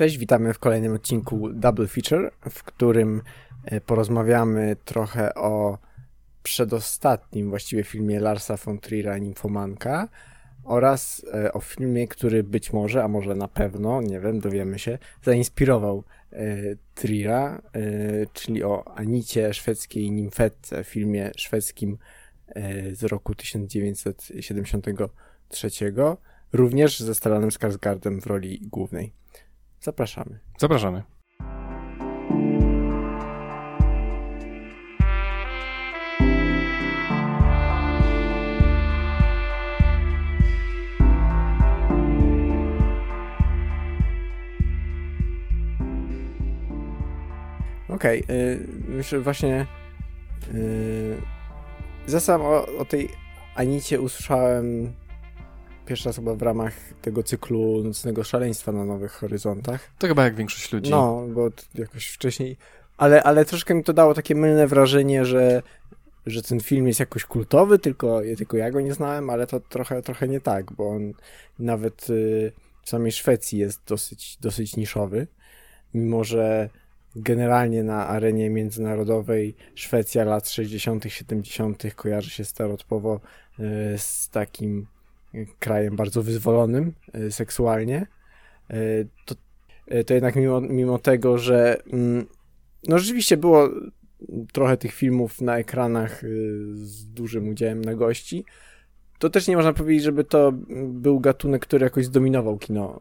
Cześć, witamy w kolejnym odcinku Double Feature, w którym e, porozmawiamy trochę o przedostatnim właściwie filmie Larsa von Trier'a Nimfomanka oraz e, o filmie, który być może, a może na pewno, nie wiem, dowiemy się, zainspirował e, Trier'a, czyli o Anicie szwedzkiej nimfetce, filmie szwedzkim z roku 1973, również ze Stellanem Skarsgardem w roli głównej. Zapraszamy. Zapraszamy. Okej, okay, yy, właśnie yy, zasam o, o tej Anicie usłyszałem pierwszy raz chyba w ramach tego cyklu Nocnego Szaleństwa na Nowych Horyzontach. To chyba jak większość ludzi. No, bo jakoś wcześniej... Ale, ale troszkę mi to dało takie mylne wrażenie, że, że ten film jest jakoś kultowy, tylko, tylko ja go nie znałem, ale to trochę, trochę nie tak, bo on nawet y, w samej Szwecji jest dosyć, dosyć niszowy, mimo że generalnie na arenie międzynarodowej Szwecja lat 60., 70. kojarzy się stereotypowo y, z takim krajem bardzo wyzwolonym e, seksualnie, e, to, e, to jednak mimo, mimo tego, że mm, no rzeczywiście było trochę tych filmów na ekranach z dużym udziałem na gości, to też nie można powiedzieć, żeby to był gatunek, który jakoś zdominował kino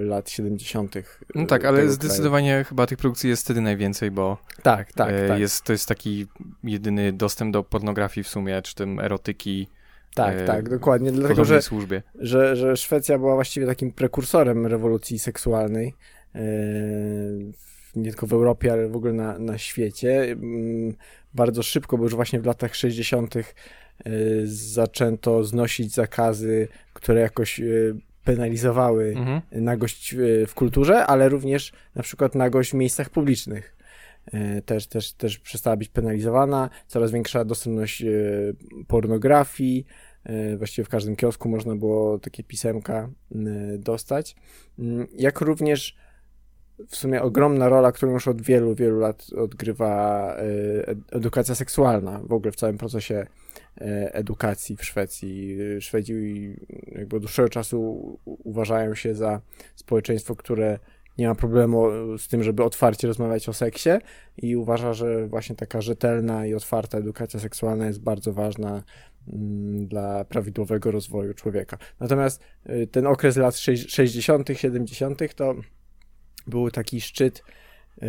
lat 70. No tak, ale zdecydowanie kraju. chyba tych produkcji jest wtedy najwięcej, bo tak, tak, tak. Jest, to jest taki jedyny dostęp do pornografii w sumie, czy tym erotyki tak, e, tak, dokładnie. Dlatego, że, służbie. Że, że Szwecja była właściwie takim prekursorem rewolucji seksualnej. E, nie tylko w Europie, ale w ogóle na, na świecie. Mm, bardzo szybko, bo już właśnie w latach 60. E, zaczęto znosić zakazy, które jakoś penalizowały mhm. nagość w kulturze, ale również na przykład nagość w miejscach publicznych. Też, też, też przestała być penalizowana, coraz większa dostępność pornografii, właściwie w każdym kiosku można było takie pisemka dostać, mm, jak również w sumie ogromna rola, którą już od wielu, wielu lat odgrywa edukacja seksualna w ogóle w całym procesie edukacji w Szwecji. Szwedzi jakby od dłuższego czasu uważają się za społeczeństwo, które nie ma problemu z tym, żeby otwarcie rozmawiać o seksie i uważa, że właśnie taka rzetelna i otwarta edukacja seksualna jest bardzo ważna dla prawidłowego rozwoju człowieka. Natomiast y, ten okres lat 60., 70. to był taki szczyt y,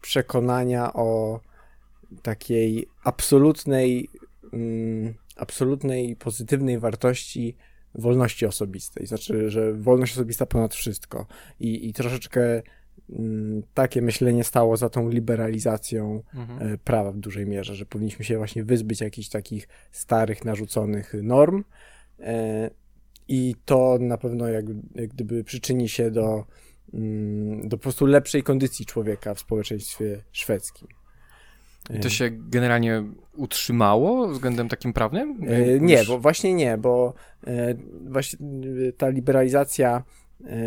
przekonania o takiej absolutnej, mm, absolutnej pozytywnej wartości wolności osobistej. Znaczy, że wolność osobista ponad wszystko. I, i troszeczkę mm, takie myślenie stało za tą liberalizacją mhm. E, prawa w dużej mierze, że powinniśmy się właśnie wyzbyć jakichś takich starych, narzuconych norm. E, I to na pewno jak, jak gdyby przyczyni się do, mm, do po prostu lepszej kondycji człowieka w społeczeństwie szwedzkim. I to się generalnie utrzymało względem takim prawnym? E, nie, bo właśnie nie, bo e, właśnie ta liberalizacja e,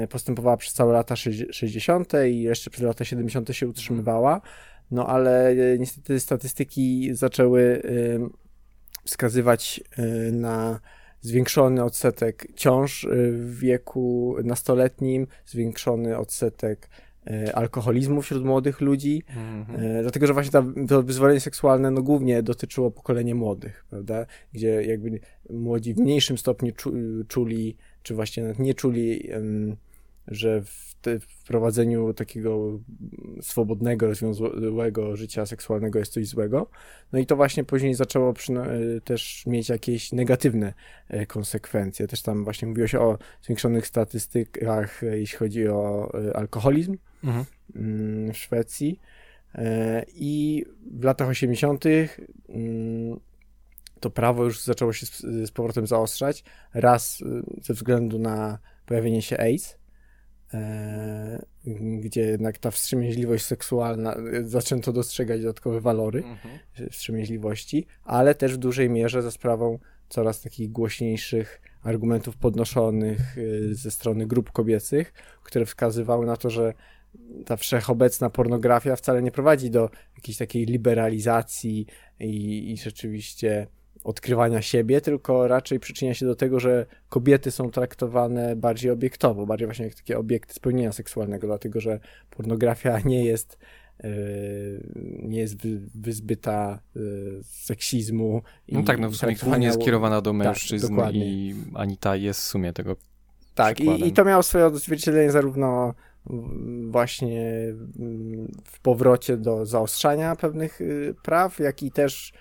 postępowała przez całe lata 60. i jeszcze przez lata 70. się utrzymywała, no ale niestety statystyki zaczęły wskazywać na zwiększony odsetek ciąż w wieku nastoletnim, zwiększony odsetek E, alkoholizmu wśród młodych ludzi, mm-hmm. dlatego że właśnie to wyzwolenie seksualne no, głównie dotyczyło pokolenia młodych, prawda, gdzie jakby młodzi w mniejszym stopniu czuli, czy właśnie nie czuli, że w, te, w prowadzeniu takiego swobodnego, rozwiązłego życia seksualnego jest coś złego. No i to właśnie później zaczęło e, też mieć jakieś negatywne konsekwencje. Też tam właśnie mówiło się o zwiększonych statystykach, jeśli chodzi o alkoholizm, mhm. Mm, w Szwecji. E, I w latach 80. To prawo już zaczęło się z, z powrotem zaostrzać. Raz y, ze względu na pojawienie się AIDS, e, gdzie jednak ta wstrzemięźliwość seksualna, y, zaczęto dostrzegać dodatkowe walory mhm. wstrzemięźliwości, ale też w dużej mierze za sprawą coraz takich głośniejszych argumentów podnoszonych ze strony grup kobiecych, które wskazywały na to, że ta wszechobecna pornografia wcale nie prowadzi do jakiejś takiej liberalizacji i, i rzeczywiście odkrywania siebie, tylko raczej przyczynia się do tego, że kobiety są traktowane bardziej obiektowo, bardziej właśnie jak takie obiekty spełnienia seksualnego, dlatego że pornografia nie jest e, nie jest wyzbyta e, seksizmu. No tak, no w sumie głównie jest skierowana do tak, mężczyzn tak, i Anita jest w sumie tego Tak, i, i, to miało swoje odzwierciedlenie zarówno właśnie w powrocie do zaostrzania pewnych y, praw, jak i też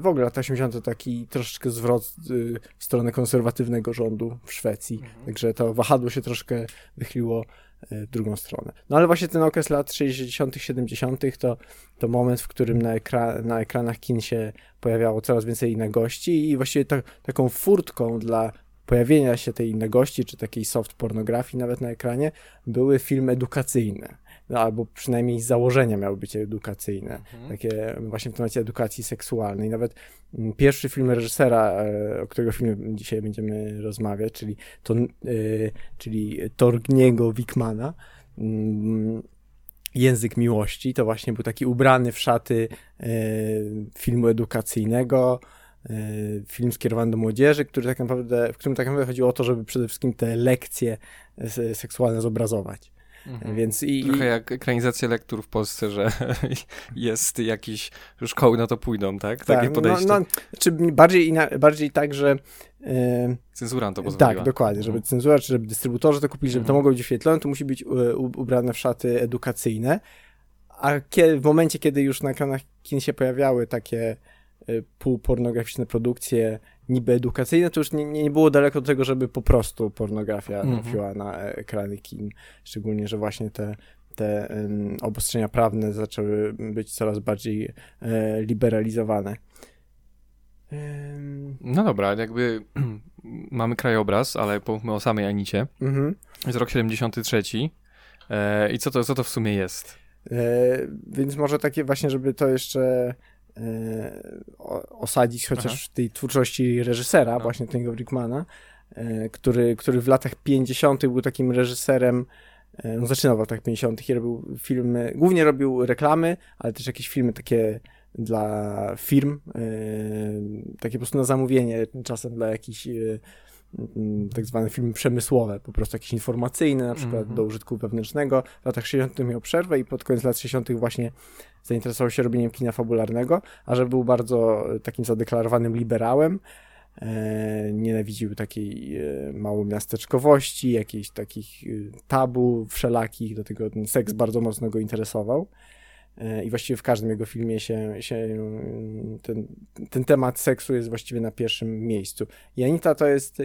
w ogóle lata 80. to taki troszeczkę zwrot y, w stronę konserwatywnego rządu w Szwecji. Mhm. Także to wahadło się troszkę wychyliło e, w drugą stronę. No ale właśnie ten okres lat 60., 70. to, to moment, w którym na, ekra na ekranach kin się pojawiało coraz więcej nagości i właściwie ta, taką furtką dla pojawienia się tej nagości, czy takiej soft pornografii nawet na ekranie, były filmy edukacyjne. No, albo przynajmniej z założenia miały być edukacyjne. Mhm. Takie właśnie w temacie edukacji seksualnej. Nawet mm, pierwszy film reżysera, e, o którego filmie dzisiaj będziemy rozmawiać, czyli, to, yy, czyli Torgniego Wickmana, yy, Język Miłości, to właśnie był taki ubrany w szaty yy, filmu edukacyjnego, E, film skierowany do młodzieży, który tak naprawdę, w którym tak naprawdę chodziło o to, żeby przede wszystkim te lekcje seksualne zobrazować. Mhm. Więc i, Trochę jak ekranizacja lektur w Polsce, że jest jakiś szkoły na to pójdą, tak? tak Takie no, podejście. No, no, czy bardziej, bardziej tak, że Yy, cenzura to pozwoliła. Tak, dokładnie, żeby mhm. cenzura, czy żeby dystrybutorzy to kupili, żeby to mhm. mogło być wyświetlone, to musi być ubrane w szaty edukacyjne, a kiedy, w momencie, kiedy już na ekranach kin się pojawiały takie półpornograficzne produkcje niby edukacyjne, to już nie, nie było daleko do tego, żeby po prostu pornografia -hmm. trafiła na ekrany kin. Szczególnie, że właśnie te, te obostrzenia prawne zaczęły być coraz bardziej e, liberalizowane. No dobra, jakby mamy krajobraz, ale pomówmy o samej Anicie. -hmm. Jest rok 73. E, I co to, co to w sumie jest? E, więc może takie właśnie, żeby to jeszcze osadzić chociaż Aha. w tej twórczości reżysera, no. właśnie tego Rickmana, e, który, który w latach 50. był takim reżyserem, e, on zaczynał w latach 50. i robił filmy, głównie robił reklamy, ale też jakieś filmy takie dla firm, takie po prostu na zamówienie, czasem dla jakichś tak zwane filmy przemysłowe, po prostu jakieś informacyjne, na przykład mm -hmm. do użytku wewnętrznego. W latach 60. miał przerwę i pod koniec lat 60. właśnie zainteresował się robieniem kina fabularnego, a że był bardzo e, takim zadeklarowanym liberałem, e, nienawidził takiej e, małomiasteczkowości, jakichś takich e, tabu wszelakich, do tego ten seks bardzo mocno go interesował. E, i właściwie w każdym jego filmie się, się ten, ten temat seksu jest właściwie na pierwszym miejscu. Janita to jest e,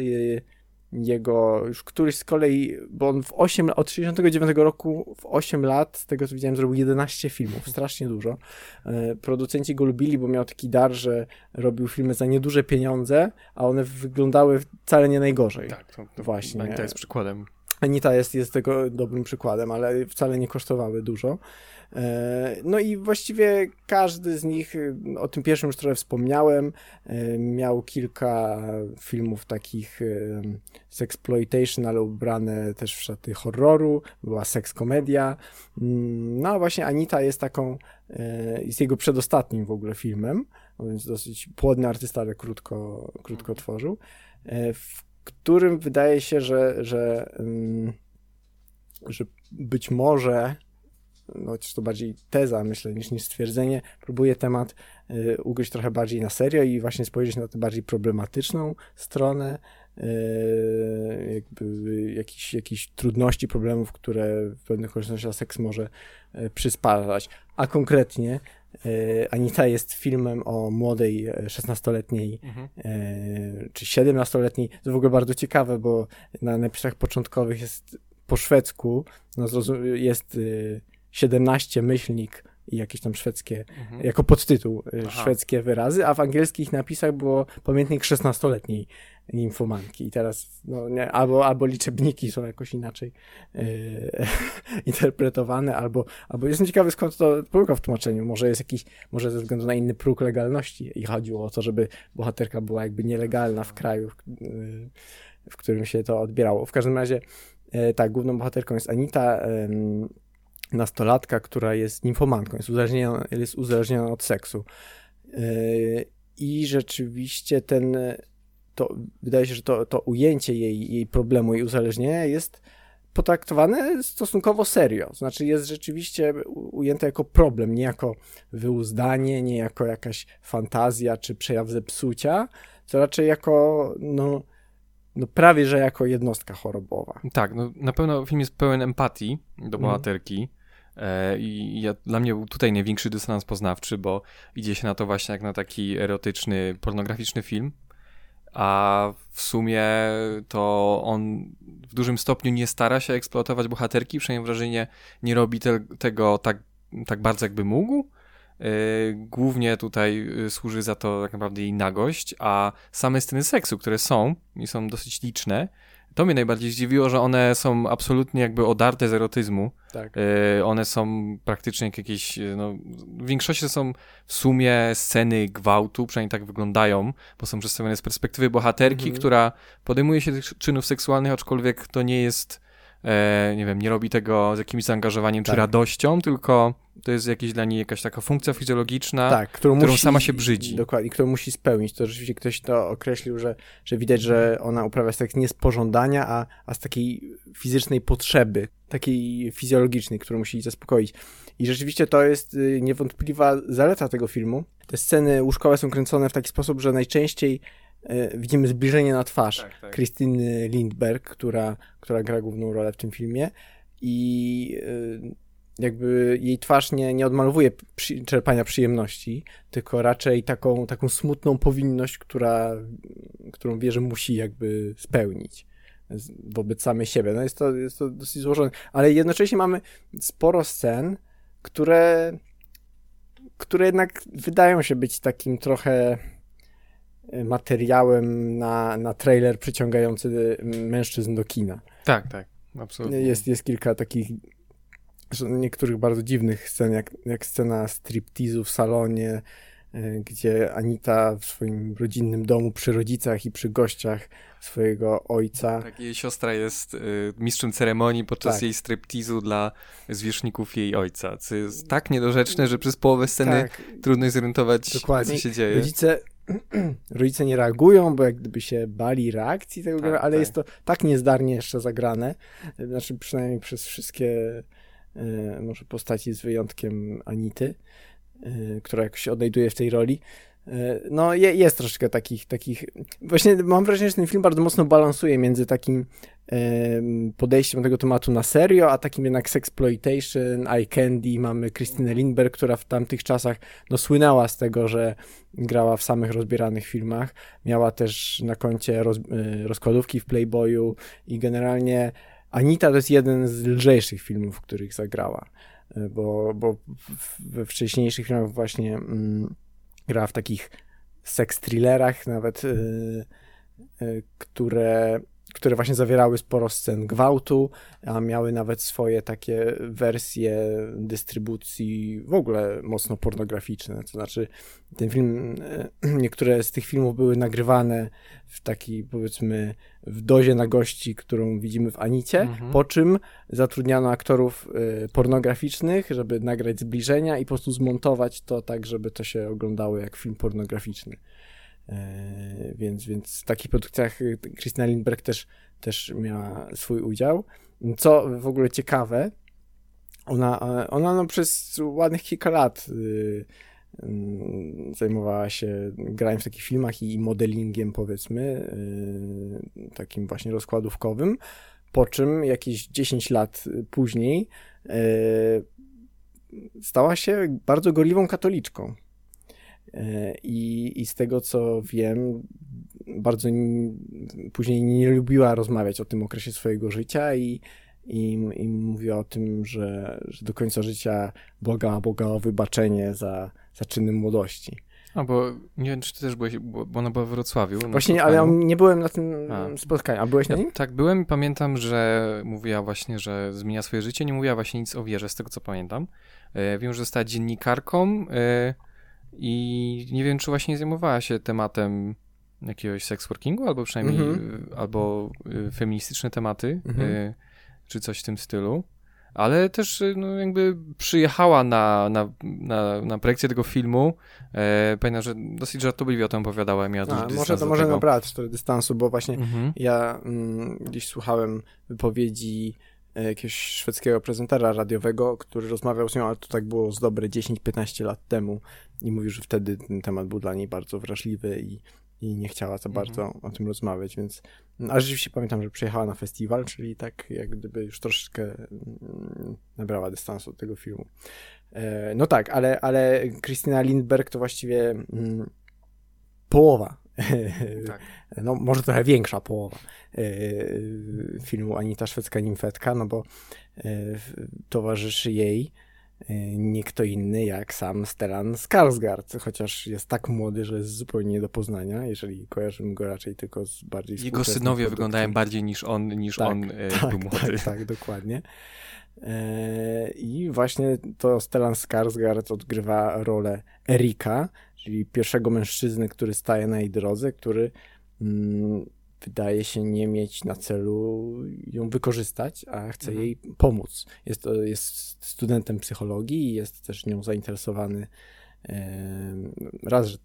jego już któryś z kolei, bo on w 8, od 69 roku w 8 lat, z tego co widziałem, zrobił 11 filmów, strasznie dużo. E, producenci go lubili, bo miał taki dar, że robił filmy za nieduże pieniądze, a one wyglądały wcale nie najgorzej. Tak, to, to właśnie. Anita jest przykładem. Anita jest, jest tego dobrym przykładem, ale wcale nie kosztowały dużo. E, no i właściwie każdy z nich, o tym pierwszym już trochę wspomniałem, e, miał kilka filmów takich e, sexploitation, ale ubrane też w szaty horroru, była seks komedia. Mm, no a właśnie Anita jest taką, jest jego przedostatnim w ogóle filmem, więc dosyć płodny artysta, ale krótko, krótko mhm. tworzył, w którym wydaje się, że, że, mm, że być może chociaż to bardziej teza, myślę, niż, niż stwierdzenie, próbuję temat y, ugryźć trochę bardziej na serio i właśnie spojrzeć na tę bardziej problematyczną stronę, y, jakby jakichś, jakichś trudności, problemów, które w pewnych okolicznościach seks może y, przysparzać. A konkretnie Anita jest filmem o młodej 16-letniej y, mhm. Y, czy 17-letniej. To w ogóle bardzo ciekawe, bo na napisach początkowych jest po szwedzku, no, jest 17 myślnik i jakieś tam szwedzkie, mhm. jako podtytuł y, Aha. szwedzkie wyrazy, a w angielskich napisach było pamiętnik 16-letniej nimfomanki. I teraz no, nie, albo, albo liczebniki są jakoś inaczej, yy, interpretowane, albo, albo jestem ciekawy skąd to pomyłka w tłumaczeniu. Może jest jakiś, może ze względu na inny próg legalności i chodziło o to, żeby bohaterka była jakby nielegalna w kraju, w, w którym się to odbierało. W każdym razie, e, tak, główną bohaterką jest Anita, nastolatka, która jest nimfomanką, jest uzależniona, jest uzależniona od seksu. E, I rzeczywiście ten, to wydaje się, że to, to ujęcie jej, jej problemu, jej uzależnienia jest potraktowane stosunkowo serio. Znaczy jest rzeczywiście ujęte jako problem, nie jako wyuzdanie, nie jako jakaś fantazja czy przejaw zepsucia, co raczej jako, no, no prawie, że jako jednostka chorobowa. Tak, no na pewno film jest pełen empatii do mhm. bohaterki. Mm. I ja, dla mnie był tutaj największy dysonans poznawczy, bo idzie się na to właśnie jak na taki erotyczny, pornograficzny film, a w sumie to on w dużym stopniu nie stara się eksploatować bohaterki, przynajmniej wrażenie nie robi te, tego tak, tak bardzo jakby mógł. Yy, głównie tutaj yy, służy za to tak naprawdę jej nagość, a same sceny seksu, które są i są dosyć liczne, to mnie najbardziej zdziwiło, że one są absolutnie jakby odarte z erotyzmu. Tak. Yy, one są praktycznie jak jakieś, e, no, w większości są w sumie sceny gwałtu, przynajmniej tak wyglądają, bo są przedstawione z perspektywy bohaterki, mhm. która podejmuje się tych czynów seksualnych, aczkolwiek to nie jest, e, nie wiem, nie robi tego z jakimś zaangażowaniem tak. czy radością, tylko to jest jakieś dla niej jakaś taka funkcja fizjologiczna, tak, którą, którą musi, sama się brzydzi. Dokładnie, którą musi spełnić. To rzeczywiście ktoś to określił, że, że widać, że ona uprawia seks nie z pożądania, a, a z takiej fizycznej potrzeby, takiej fizjologicznej, którą musi zaspokoić. I rzeczywiście to jest y, niewątpliwa zaleta tego filmu. Te sceny łóżkowe są kręcone w taki sposób, że najczęściej widzimy zbliżenie na twarz tak, tak. Krystyny Lindberg, która, która gra główną rolę w tym filmie. I y, jakby jej twarz nie, nie odmalowuje przy, czerpania przyjemności, tylko raczej taką, taką smutną powinność, która, którą wie, że musi jakby spełnić wobec samej siebie. No jest to, jest to dosyć złożone, ale jednocześnie mamy sporo scen, które, które jednak wydają się być takim trochę e, materiałem na, na trailer przyciągający mężczyzn do kina. Tak, tak, absolutnie. Jest, jest kilka takich niektórych bardzo dziwnych scen, jak, jak scena striptizu w salonie, e, gdzie Anita w swoim rodzinnym domu przy rodzicach i przy gościach swojego ojca. Tak, jej siostra jest y, mistrzem ceremonii podczas tak. jej striptizu dla zwierzchników jej ojca, co jest tak niedorzeczne, że przez połowę sceny tak. trudno zorientować, Dokładnie. co się dzieje. Rodzice, rodzice nie reagują, bo jak gdyby się bali reakcji tego, tak, ale tak. jest to tak niezdarnie jeszcze zagrane, znaczy przynajmniej przez wszystkie E, może postaci z wyjątkiem Anity, e, która jakoś odnajduje w tej roli. E, no, jest troszeczkę takich, takich. Właśnie mam wrażenie, że ten film bardzo mocno balansuje między takim podejściem do tego tematu na serio, a takim jednak sexploitation, eye candy. Mamy Krystynę Lindberg, która w tamtych czasach no, słynęła z tego, że grała w samych rozbieranych filmach. Miała też na koncie roz, rozkładówki w Playboyu i generalnie Anita to jest jeden z lżejszych filmów, w których zagrała, e, bo, bo we wcześniejszych filmach właśnie mm, grała w takich seks thrillerach nawet, y, y, które które właśnie zawierały sporo scen gwałtu, a miały nawet swoje takie wersje dystrybucji w ogóle mocno pornograficzne. To znaczy, ten film, e, niektóre z tych filmów były nagrywane w takiej, powiedzmy, w dozie nagości, którą widzimy w Anicie, mhm. po czym zatrudniano aktorów e, pornograficznych, żeby nagrać zbliżenia i po prostu zmontować to tak, żeby to się oglądało jak film pornograficzny. E, więc, więc w takich produkcjach Christina Lindberg też, też miała swój udział. Co w ogóle ciekawe, ona, ona no przez ładnych kilka lat y, y, zajmowała się graniem w takich filmach i modelingiem, powiedzmy, y, takim właśnie rozkładówkowym. Po czym jakieś 10 lat później stała się bardzo gorliwą katoliczką. I, I z tego co wiem, bardzo później nie lubiła rozmawiać o tym okresie swojego życia i, i, i mówiła o tym, że, że do końca życia błagała Boga o wybaczenie za, za czyny młodości. A, bo nie wiem, czy ty też byłeś, bo ona była w Wrocławiu. Właśnie, ale nie byłem na tym a. spotkaniu. A byłeś na nim? tak, byłem i pamiętam, że mówiła właśnie, że zmienia swoje życie. Nie mówiła właśnie nic o wierze, z tego co pamiętam. E, wiem, że została dziennikarką e, i nie wiem, czy właśnie zajmowała się tematem jakiegoś sex workingu, albo przynajmniej mm -hmm. albo y, feministyczne tematy, mm -hmm. czy coś w tym stylu ale też y, no, jakby przyjechała na, na, na, na projekcję tego filmu. E, pamiętam, że dosyć żartobliwie o tym opowiadała. Miała A, może to może nabrać trochę dystansu, bo właśnie mhm. ja mm, gdzieś słuchałem wypowiedzi jakiegoś szwedzkiego prezentera radiowego, który rozmawiał z nią, ale to tak było z dobre 10-15 lat temu i mówił, że wtedy ten temat był dla niej bardzo wrażliwy i i nie chciała za bardzo mhm. o tym rozmawiać, więc... A rzeczywiście pamiętam, że przyjechała na festiwal, czyli tak jak gdyby już troszeczkę mm, nabrała dystansu od tego filmu. E, no tak, ale, ale Krystyna Lindberg to właściwie mm, połowa tak. No, może trochę większa połowa e, filmu Anita Szwedzka Nimfetka, no bo e, towarzyszy jej E, nie kto inny jak sam Stellan Skarsgård, chociaż jest tak młody, że jest zupełnie nie do poznania, jeżeli kojarzymy go raczej tylko z bardziej Jego synowie wyglądają bardziej niż on, niż tak, on tak, był młody. Tak, tak, dokładnie. I właśnie to Stellan Skarsgård odgrywa rolę Erika, czyli pierwszego mężczyzny, który staje na jej drodze, który mm, wydaje się nie mieć na celu ją wykorzystać, a chce mhm. jej pomóc. Jest, jest studentem psychologii i jest też nią zainteresowany raz że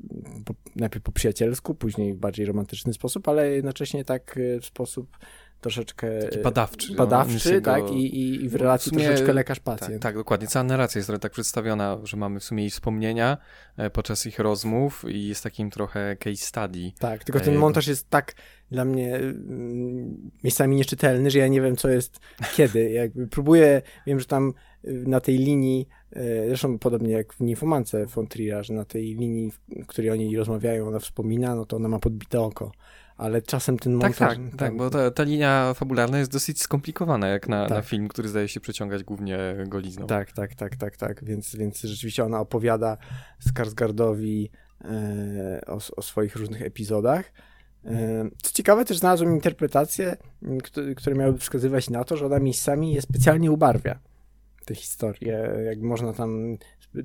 najpierw po przyjacielsku, później w bardziej romantyczny sposób, ale jednocześnie tak e, w sposób troszeczkę Taki badawczy. No, badawczy, no, tak, i, i w relacji w sumie, troszeczkę lekarz-pacjent. Tak, tak, dokładnie. Cała narracja jest tak przedstawiona, że mamy w sumie jej wspomnienia e, podczas ich rozmów i jest takim trochę case study. Tak, tylko ten e, montaż jest tak dla mnie mm, miejscami nieczytelny, że ja nie wiem, co jest kiedy. Jakby próbuję, wiem, że tam y, na tej linii, y, zresztą podobnie jak w Ninfomance von Triera, że na tej linii, w której oni rozmawiają, ona wspomina, no to ona ma podbite oko ale czasem ten montaż... Tak, tak, tak bo ta, ta, linia fabularna jest dosyć skomplikowana, jak na, tak. na film, który zdaje się przeciągać głównie golizną. Tak, tak, tak, tak, tak, więc, więc rzeczywiście ona opowiada Skarsgardowi e, o, o swoich różnych epizodach. E, co ciekawe, też znalazłem interpretacje, które miałyby wskazywać na to, że ona miejscami je specjalnie ubarwia te historie, jak można tam,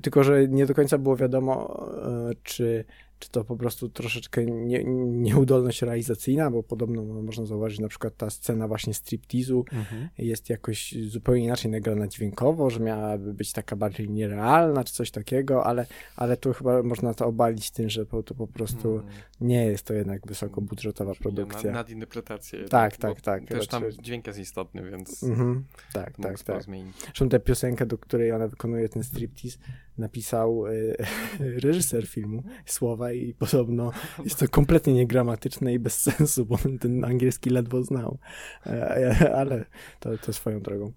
tylko że nie do końca było wiadomo, e, czy czy to po prostu troszeczkę nie, nieudolność realizacyjna, bo podobno można zauważyć na przykład ta scena właśnie striptizu mhm. jest jakoś zupełnie inaczej nagrana dźwiękowo, że miałaby być taka bardziej nierealna, czy coś takiego, ale, ale tu chyba można to obalić tym, że to po prostu mhm. nie jest to jednak wysokobudżetowa produkcja. Nad, nadinterpretację. Tak, tak, tak. Też tam dźwięk jest istotny, więc mhm. tak, tak, tak. Zmienić. Zresztą tę piosenkę, do której ona wykonuje ten striptiz, napisał y, reżyser filmu słowa i podobno jest to kompletnie niegramatyczne i bez sensu, bo ten angielski ledwo znał, e, ale to, to swoją drogą.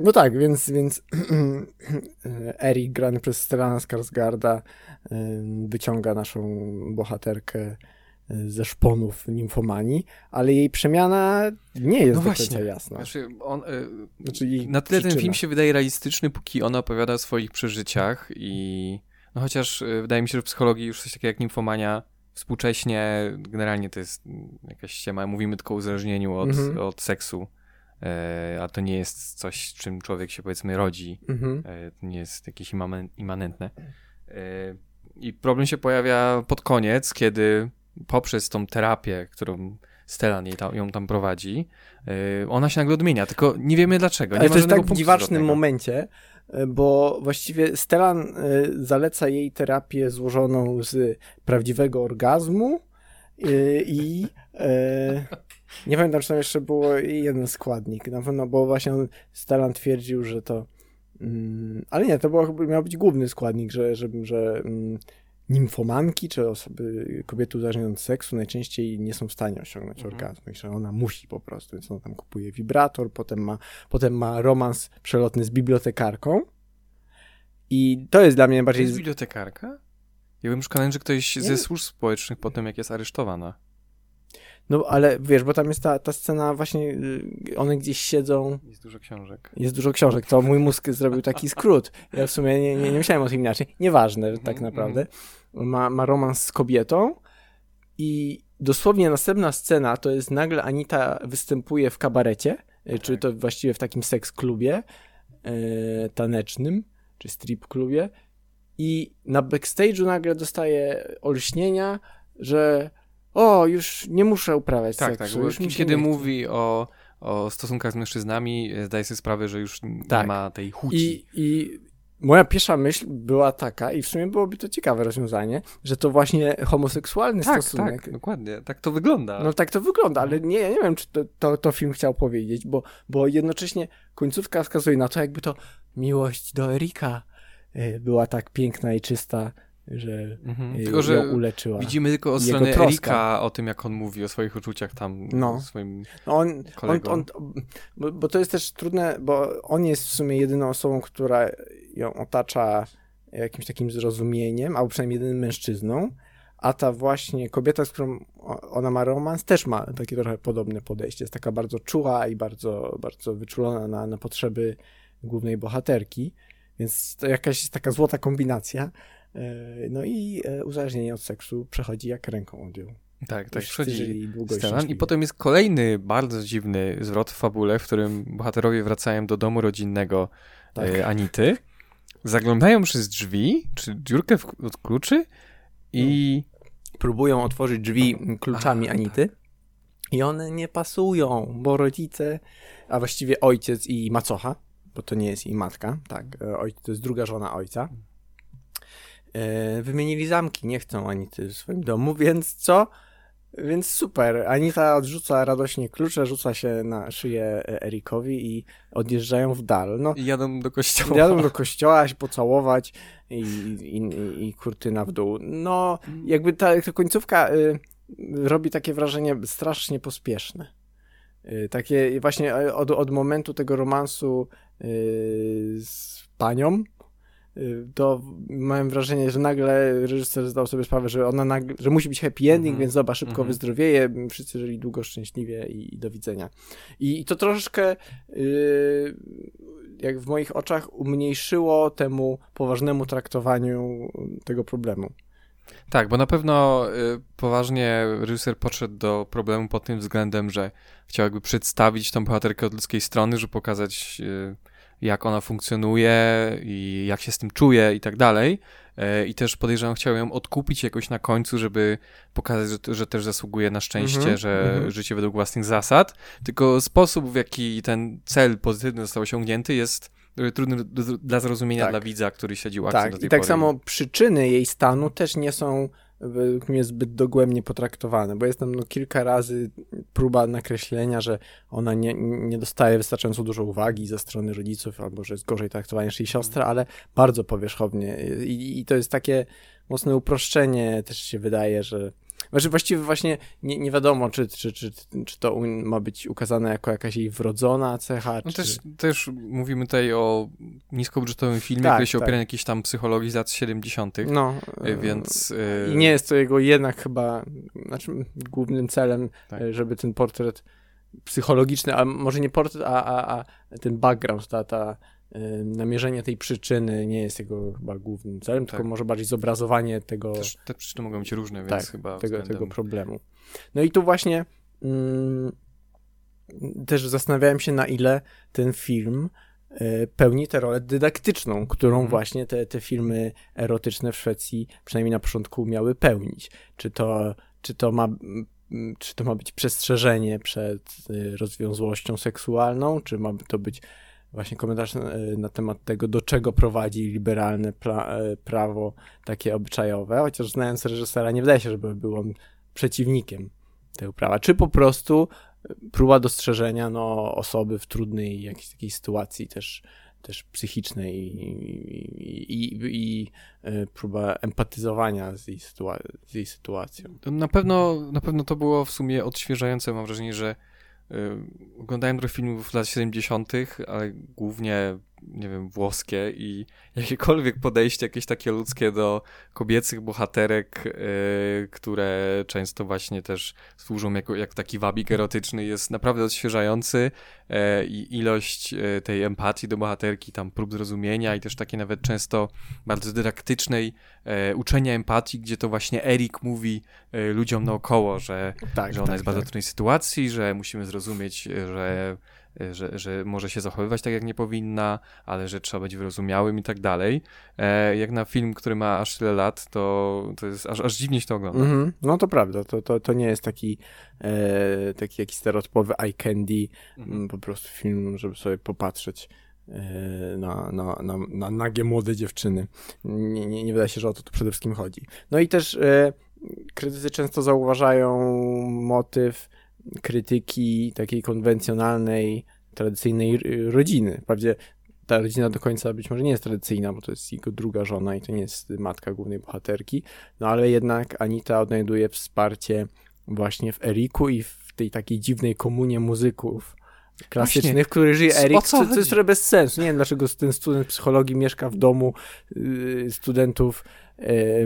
No tak, więc, więc Eric grany przez Stellana Skarsgarda wyciąga naszą bohaterkę ze szponów nimfomanii, ale jej przemiana nie jest no do końca jasna. Znaczy on, y, znaczy na tyle przyczyna. ten film się wydaje realistyczny, póki ona opowiada o swoich przeżyciach i no chociaż y, wydaje mi się, że w psychologii już coś takiego jak nimfomania współcześnie generalnie to jest jakaś ściema. Mówimy tylko o uzależnieniu od, -hmm. od seksu, a to nie jest coś, czym człowiek się powiedzmy rodzi. E, to nie jest jakieś immanentne. E, I problem się pojawia pod koniec, kiedy poprzez tą terapię, którą Stellan jej tam, ją tam prowadzi, yy, ona się nagle odmienia, tylko nie wiemy dlaczego. Nie Ale to jest tak w dziwacznym momencie, y, bo właściwie Stellan y, zaleca jej terapię złożoną z prawdziwego orgazmu y, i nie pamiętam, czy tam jeszcze było jeden składnik, na pewno, bo właśnie Stellan twierdził, że to mm, ale nie, to było, miał być główny składnik, że, że, że mm, nimfomanki, czy osoby, kobiety uzależnione od seksu najczęściej nie są w stanie osiągnąć mhm. orgazmu że ona musi po prostu, więc ona tam kupuje wibrator, potem ma, potem ma romans przelotny z bibliotekarką i to jest dla mnie bardziej... To jest bibliotekarka? Ja bym szukał, że ktoś ze służb społecznych potem jak jest aresztowana. No, ale wiesz, bo tam jest ta, ta scena właśnie, y, one gdzieś siedzą... Jest dużo książek. Jest dużo książek, to mój mózg zrobił taki skrót. Ja w sumie nie, nie, nie myślałem o tym inaczej. Nieważne tak mhm, naprawdę. Ma, ma romans z kobietą i dosłownie następna scena to jest nagle Anita występuje w kabarecie, okay. czy to właściwie w takim seks klubie e, tanecznym, czy strip klubie i na backstage'u nagle dostaje olśnienia, że o, już nie muszę uprawiać tak, seksu. Tak, już kiedy mówi o, o stosunkach z mężczyznami, e, zdaje sobie sprawę, że już tak. nie ma tej chuci. I, I moja pierwsza myśl była taka, i w sumie byłoby to ciekawe rozwiązanie, że to właśnie homoseksualny tak, stosunek. Tak, dokładnie, tak to wygląda. No tak to wygląda, ale nie, ja nie wiem, czy to, to, to, film chciał powiedzieć, bo, bo jednocześnie końcówka wskazuje na to, jakby to miłość do Erika e, była tak piękna i czysta, że mhm. tylko, że ją uleczyła. Widzimy tylko od strony Erika o tym, jak on mówi o swoich uczuciach tam no. swoim no on, on, on, bo, bo, to jest też trudne, bo on jest w sumie jedyną osobą, która ją otacza jakimś takim zrozumieniem, albo przynajmniej jedynym mężczyzną, a ta właśnie kobieta, z którą ona ma romans, też ma takie trochę podobne podejście. Jest taka bardzo czuła i bardzo, bardzo wyczulona na, na potrzeby głównej bohaterki, więc to jakaś jest taka złota kombinacja. E, no i e, uzależnienie od seksu przechodzi jak ręką odjął. Tak, tak, przechodzi I potem jest kolejny bardzo dziwny zwrot w fabule, w którym bohaterowie wracają do domu rodzinnego tak. E, Anity, zaglądają przez drzwi, czy dziurkę w, od kluczy i... Próbują otworzyć drzwi kluczami Anity i one nie pasują, bo rodzice, a właściwie ojciec i macocha, bo to nie jest jej matka, tak, ojciec to jest druga żona ojca, E, wymienili zamki, nie chcą Anity w swoim domu, więc co? Więc super. Anita odrzuca radośnie klucze, rzuca się na szyję Erikowi i odjeżdżają w dal. No, I jadą do kościoła. Jadą do kościoła się pocałować i, i, i, i kurtyna w dół. No, jakby ta, ta końcówka y, robi takie wrażenie strasznie pospieszne. Y, takie właśnie od, od momentu tego romansu y, z panią, to mam wrażenie, że nagle reżyser zdał sobie sprawę, że ona nagle, że musi być happy ending, mm -hmm. więc zobacz, szybko mm -hmm. wyzdrowieje, wszyscy żyli długo, szczęśliwie i, i do widzenia. I, I, to troszeczkę yy, jak w moich oczach umniejszyło temu poważnemu traktowaniu tego problemu. Tak, bo na pewno y, poważnie reżyser podszedł do problemu pod tym względem, że chciał jakby przedstawić tą bohaterkę od ludzkiej strony, żeby pokazać y, jak ona funkcjonuje i jak się z tym czuje i tak dalej. E, I też podejrzewam, chciał ją odkupić jakoś na końcu, żeby pokazać, że, że też zasługuje na szczęście, mm -hmm, że mm -hmm. życie według własnych zasad. Tylko sposób, w jaki ten cel pozytywny został osiągnięty, jest trudny dla zrozumienia tak. dla widza, który śledził akcję tak. do tej I tak pory. samo przyczyny jej stanu też nie są według mnie zbyt dogłębnie potraktowane, bo jest tam no, kilka razy próba nakreślenia, że ona nie, nie dostaje wystarczająco dużo uwagi ze strony rodziców, albo że jest gorzej traktowana niż jej siostra, ale bardzo powierzchownie. I, i to jest takie mocne uproszczenie, też się wydaje, że znaczy właściwie właśnie nie, nie wiadomo, czy, czy, czy, czy to ma być ukazane jako jakaś jej wrodzona cecha. No czy... też, też mówimy tutaj o niskobudżetowym filmie, tak, który się tak. opiera na jakiejś tam psychologii z lat 70. No, e, więc... I nie jest to jego jednak chyba, znaczy głównym celem, tak. E, żeby ten portret psychologiczny, a może nie portret, a, a, a ten background, ta, ta namierzenie tej przyczyny nie jest jego chyba głównym celem, tak. tylko może bardziej zobrazowanie tego. Też te przyczyny mogą być różne, więc tak, chyba. Tego, względem... tego problemu. No i tu właśnie mm, też zastanawiałem się, na ile ten film y, pełni tę rolę dydaktyczną, którą mm. właśnie te, te filmy erotyczne w Szwecji, przynajmniej na początku, miały pełnić. Czy to, czy to ma czy to ma być przestrzeżenie przed y, rozwiązłością seksualną, czy ma to być właśnie komentarz na, e, na, temat tego, do czego prowadzi liberalne e, prawo takie obyczajowe, chociaż znając reżysera nie wydaje się, żeby był on przeciwnikiem tego prawa, czy po prostu e, próba dostrzeżenia no, osoby w trudnej jakiejś takiej sytuacji też, też psychicznej i, i, i, i próba empatyzowania z jej, z jej sytuacją. Na pewno, na pewno to było w sumie odświeżające. Mam wrażenie, że oglądałem trochę filmów lat 70., ale głównie nie wiem, włoskie i jakiekolwiek podejście jakieś takie ludzkie do kobiecych bohaterek, yy, które często właśnie też służą jako, jak taki wabik erotyczny, jest naprawdę odświeżający yy, i ilość yy, tej empatii do bohaterki, tam prób zrozumienia i też takiej nawet często bardzo dydaktycznej uczenia empatii, gdzie to właśnie Erik mówi ludziom naokoło, że, tak, że ona tak, jest w bardzo tak. trudnej sytuacji, że musimy zrozumieć, że że, że może się zachowywać tak, jak nie powinna, ale że trzeba być wyrozumiałym i tak dalej. E, jak na film, który ma aż tyle lat, to, to jest aż, aż dziwnie się to ogląda. Mm -hmm. No to prawda, to, to, to nie jest taki, e, taki jakiś stereotypowy eye candy, mm -hmm. po prostu film, żeby sobie popatrzeć e, na, na, na, na nagie młode dziewczyny. Nie, nie, nie wydaje się, że o to tu przede wszystkim chodzi. No i też e, krytycy często zauważają motyw krytyki takiej konwencjonalnej, tradycyjnej rodziny. Wprawdzie ta rodzina do końca być może nie jest tradycyjna, bo to jest jego druga żona i to nie jest matka głównej bohaterki, no ale jednak Anita odnajduje wsparcie właśnie w Eriku i w tej takiej dziwnej komunie muzyków klasycznych, Właśnie. w których żyje Erik, co, co jest trochę bez sensu. Nie wiem, dlaczego ten student psychologii mieszka w domu yy, studentów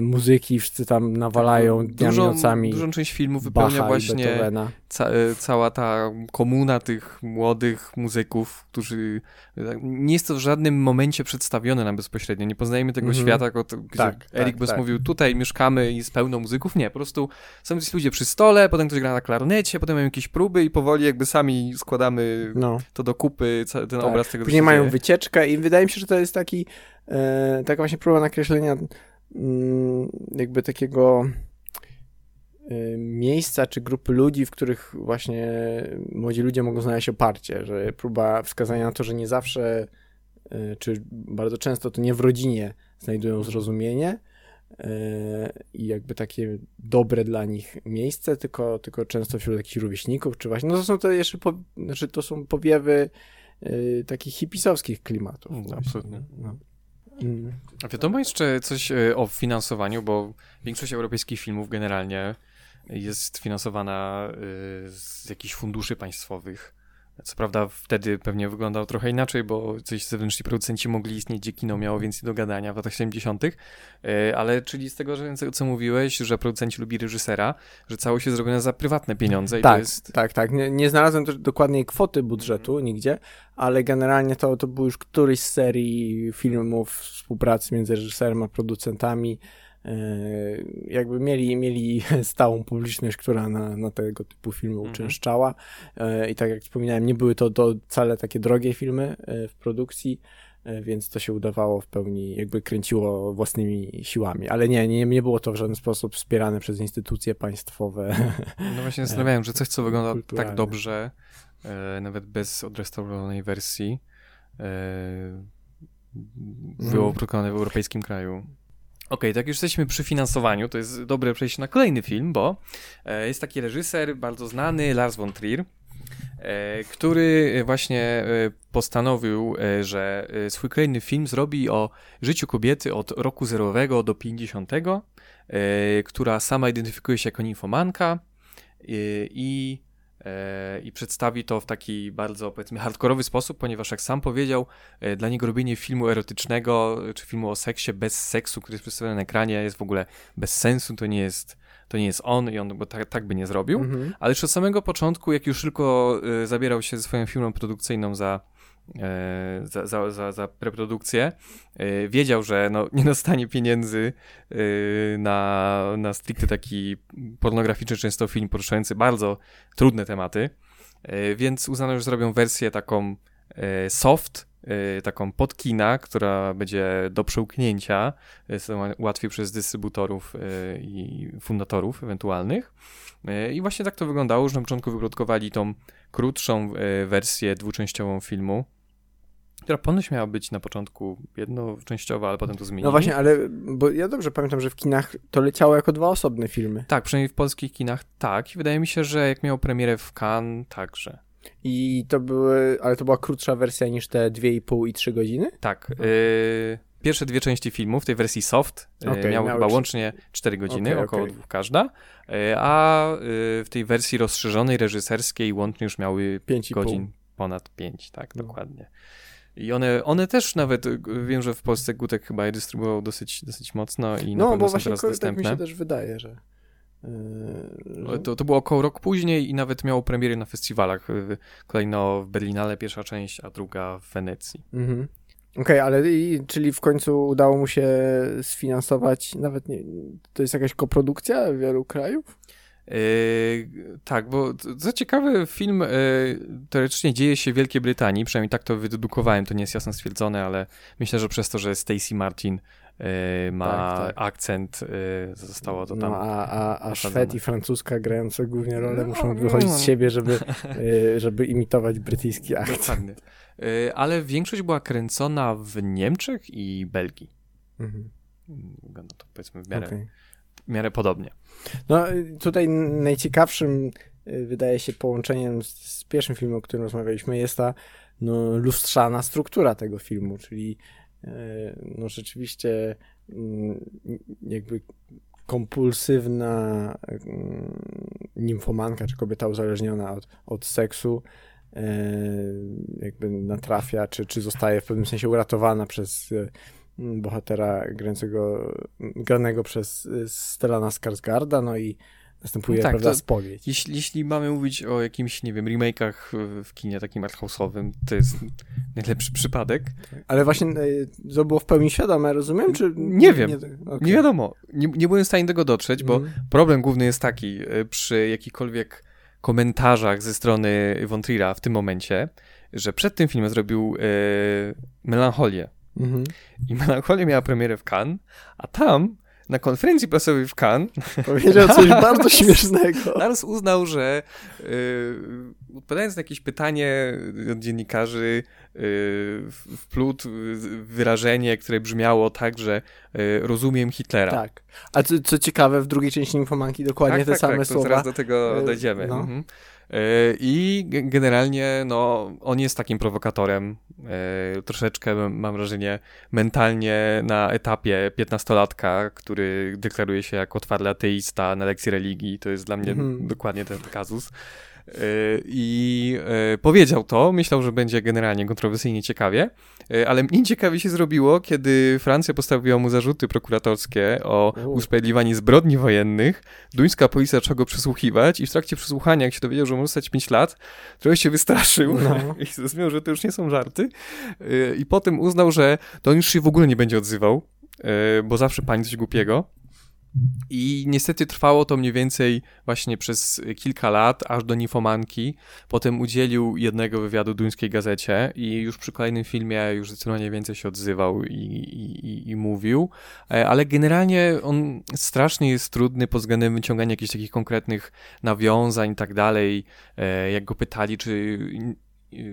muzyki, wszyscy tam nawalają tak, dniami, dużą, nocami. Dużą część filmu wypełnia Bacha właśnie ca e, cała ta komuna tych młodych muzyków, którzy e, nie jest to w żadnym momencie przedstawione nam bezpośrednio. Nie poznajemy tego mm -hmm. świata, gdzie tak, Erik tak, tak. mówił, tutaj mieszkamy i jest pełno muzyków. Nie, po prostu są ci ludzie przy stole, potem ktoś gra na klarnecie, potem mają jakieś próby i powoli jakby sami składamy no. to do kupy, ten tak. obraz tego, Później mają wycieczkę i wydaje mi się, że to jest taki e, taka właśnie próba nakreślenia jakby takiego y, miejsca czy grupy ludzi, w których właśnie młodzi ludzie mogą znaleźć oparcie, że próba wskazania na to, że nie zawsze, y, czy bardzo często to nie w rodzinie znajdują zrozumienie y, i jakby takie dobre dla nich miejsce, tylko, tylko często wśród jakichś rówieśników, czy właśnie, no to są to jeszcze, po, znaczy to są powiewy takich hipisowskich klimatów. No, absolutnie. No. A wiadomo jeszcze coś e, o finansowaniu, bo większość europejskich filmów generalnie jest finansowana e, z jakichś funduszy państwowych. Co prawda wtedy pewnie wyglądał trochę inaczej, bo coś zewnętrzni producenci mogli istnieć, gdzie kino miało więcej do gadania w latach 70., e, ale czyli z tego, że, co mówiłeś, że producenci lubi reżysera, że całość jest zrobiona za prywatne pieniądze. tak, jest... tak, tak. Nie, nie znalazłem też dokładnej kwoty budżetu mm. nigdzie, ale generalnie to, to był już któryś z serii filmów współpracy między reżyserem a producentami, jakby mieli, mieli stałą publiczność, która na, na tego typu filmy mhm. uczęszczała e, i tak jak wspominałem, nie były to, to wcale takie drogie filmy e, w produkcji, więc to się udawało w pełni, jakby kręciło własnymi siłami, ale nie, nie, nie było to w żaden sposób wspierane przez instytucje państwowe. No właśnie zastanawiałem, że coś, co wygląda tak dobrze, nawet bez odrestaurowanej wersji, było mm. produkowane w europejskim kraju. Okej, okay, tak już jesteśmy przy finansowaniu, to jest dobre przejście na kolejny film, bo e, jest taki reżyser bardzo znany, Lars von Trier, e, który właśnie e, postanowił, że swój kolejny film zrobi o życiu kobiety od roku zerowego do 50, e, która sama identyfikuje się jako ninfomanka i i przedstawi to w taki bardzo, powiedzmy, hardkorowy sposób, ponieważ jak sam powiedział, e, dla niego robienie filmu erotycznego, czy filmu o seksie bez seksu, który jest przedstawiony na ekranie, jest w ogóle bez sensu, to nie jest, to nie jest on i on bo tak, tak by nie zrobił. Mhm. Ale już od samego początku, jak już tylko y, zabierał się ze swoją firmą produkcyjną za E, za, za, za, za preprodukcję, e, wiedział, że no, nie dostanie pieniędzy e, na, na stricte taki pornograficzny często film poruszający bardzo trudne tematy, więc uznano, że zrobią wersję taką soft, taką podkina, która będzie do przełknięcia, łatwiej przez dystrybutorów i fundatorów ewentualnych. I właśnie tak to wyglądało, że na początku wyprodukowali tą krótszą wersję dwuczęściową filmu, która ponoć miała być na początku jednoczęściowa, ale potem to zmienili. No właśnie, ale bo ja dobrze pamiętam, że w kinach to leciało jako dwa osobne filmy. Tak, przynajmniej w polskich kinach tak. I wydaje mi się, że jak miał premierę w Cannes, także. I to były, ale to była krótsza wersja niż te 2,5 i 3 godziny? Tak. Y, pierwsze dwie części filmu w tej wersji soft y, okay, miały chyba łącznie 4 godziny, okay, około okay. dwóch każda, y, a w tej wersji rozszerzonej, reżyserskiej łącznie już miały 5 godzin, ponad 5, tak, no. dokładnie. I one, one też nawet, wiem, że w Polsce Gutek chyba je dystrybuował dosyć, dosyć mocno i no, na bo właśnie tak dostępne. mi się też wydaje, że... Yy, to, to było około rok później i nawet miało premiery na festiwalach. Kolejno w Berlinale pierwsza część, a druga w Wenecji. Mhm. Okej, okay, ale i, czyli w końcu udało mu się sfinansować, nawet nie, to jest jakaś koprodukcja wielu krajów? Yy, tak, bo co ciekawe, film yy, teoretycznie dzieje się w Wielkiej Brytanii, przynajmniej tak to wydedukowałem, to nie jest jasno stwierdzone, ale myślę, że przez to, że Stacey Martin yy, ma tak, tak. akcent, yy, zostało to tam. No, a, a, a Szwed i Francuska grające głównie rolę no, muszą wychodzić no, z siebie, żeby, yy, żeby imitować brytyjski akcent. Ale większość była kręcona w Niemczech i Belgii. Mhm. Wygląda to powiedzmy w miarę. Okay w miarę podobnie. No tutaj najciekawszym y, wydaje się połączeniem z, z pierwszym filmem, o którym rozmawialiśmy, jest ta no, lustrzana struktura tego filmu, czyli y, no rzeczywiście mm, jakby kompulsywna mm, nimfomanka, czy kobieta uzależniona od, od seksu, y, jakby natrafia, czy, czy zostaje w pewnym sensie uratowana przez bohatera grającego, granego przez y, Stellana Skarsgarda, no i następuje, no tak, prawda, spowiedź. Jeśli, jeśli mamy mówić o jakimś, nie wiem, remake'ach w kinie takim arthouse'owym, to jest najlepszy przypadek. Ale właśnie y, to było w pełni świadome, rozumiem, czy... Nie wiem, nie, okay. nie wiadomo. Nie, nie byłem w stanie do tego dotrzeć, bo mm. problem główny jest taki, y, przy jakichkolwiek komentarzach ze strony Von Trier'a w tym momencie, że przed tym filmem zrobił e, Melancholię Mhm. I Melancholia miała premierę w Cannes, a tam na konferencji prasowej w Cannes powiedział coś bardzo śmiesznego. Lars uznał, że yy, odpowiadając na jakieś pytanie od dziennikarzy, yy, wplótł wyrażenie, które brzmiało tak, że yy, rozumiem Hitlera. Tak. A co, co ciekawe, w drugiej części Infomanki dokładnie tak, te tak, same tak, słowa. Zaraz do tego y, dojdziemy. No. Mhm. E, I generalnie no, on jest takim prowokatorem. E, troszeczkę mam wrażenie mentalnie na etapie 15-latka, który deklaruje się jako twardy ateista na lekcji religii. To jest dla mnie mm. dokładnie ten kazus. I e, powiedział to, myślał, że będzie generalnie kontrowersyjnie ciekawie, e, ale mniej ciekawie się zrobiło, kiedy Francja postawiła mu zarzuty prokuratorskie o usprawiedliwianie zbrodni wojennych. Duńska policja zaczęła go przesłuchiwać i w trakcie przesłuchania, jak się dowiedział, że może stać 5 lat, trochę się wystraszył no. i zrozumiał, że to już nie są żarty. E, I potem uznał, że to on już się w ogóle nie będzie odzywał, bo zawsze pani coś głupiego. I niestety trwało to mniej więcej właśnie przez kilka lat, aż do Nifomanki. Potem udzielił jednego wywiadu duńskiej gazecie i już przy kolejnym filmie już zdecydowanie więcej się odzywał i, i, i mówił. E, ale generalnie on strasznie jest trudny pod względem wyciągania jakichś takich konkretnych nawiązań i tak dalej. E, jak go pytali, czy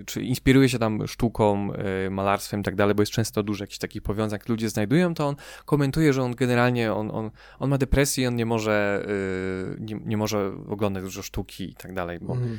czy inspiruje się tam sztuką, e, malarstwem i tak dalej, bo jest często dużo jakichś takich powiązań, ludzie znajdują, to on komentuje, że on generalnie, on, on, on ma depresję, on nie może, e, nie, nie może oglądać dużo sztuki i tak dalej, bo mm.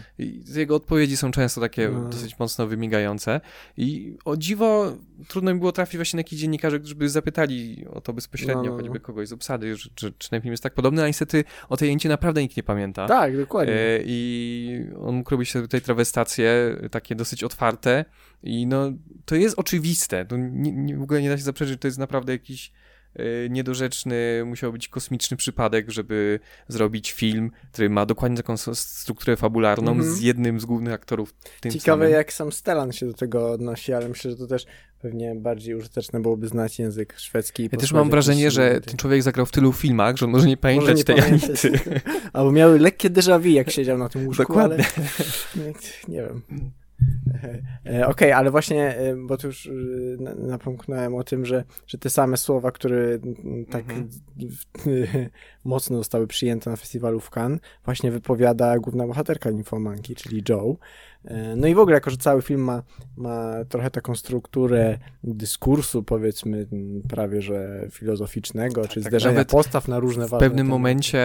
jego odpowiedzi są często takie no. dosyć mocno wymigające i o dziwo trudno mi było trafić właśnie na jakichś dziennikarzy, którzy by zapytali o to bezpośrednio, no, no, choćby kogoś z obsady, czy, czy, czy ten film jest tak podobny, a niestety o tej jęcie naprawdę nikt nie pamięta. Tak, dokładnie. E, I on mógł robić tutaj trawestacje takie takie dosyć otwarte i no, to jest oczywiste. To nie, nie, w ogóle nie da się zaprzeczyć, że to jest naprawdę jakiś y, niedorzeczny, musiał być kosmiczny przypadek, żeby zrobić film, który ma dokładnie taką strukturę fabularną mm -hmm. z jednym z głównych aktorów. Tym Ciekawe, samym. jak sam Stellan się do tego odnosi, ale myślę, że to też pewnie bardziej użyteczne byłoby znać język szwedzki. Ja też mam wrażenie, że ten człowiek zagrał w tylu filmach, że on może nie pamiętać może nie tej pamiętać. Anity. Albo miały lekkie déjà vu, jak siedział na tym łóżku, Dokładnie. ale nie, nie wiem. E, okej, okay, ale właśnie, e, bo tu już e, napomknąłem o tym, że, że te same słowa, które tak mhm. mocno zostały przyjęte na festiwalu w Cannes, właśnie wypowiada główna bohaterka Ninfomanki, czyli Joe. E, no i w ogóle, jako że cały film ma, ma trochę taką strukturę dyskursu, powiedzmy, prawie że filozoficznego, tak, czy tak, zderzenia postaw na różne W pewnym tematy. momencie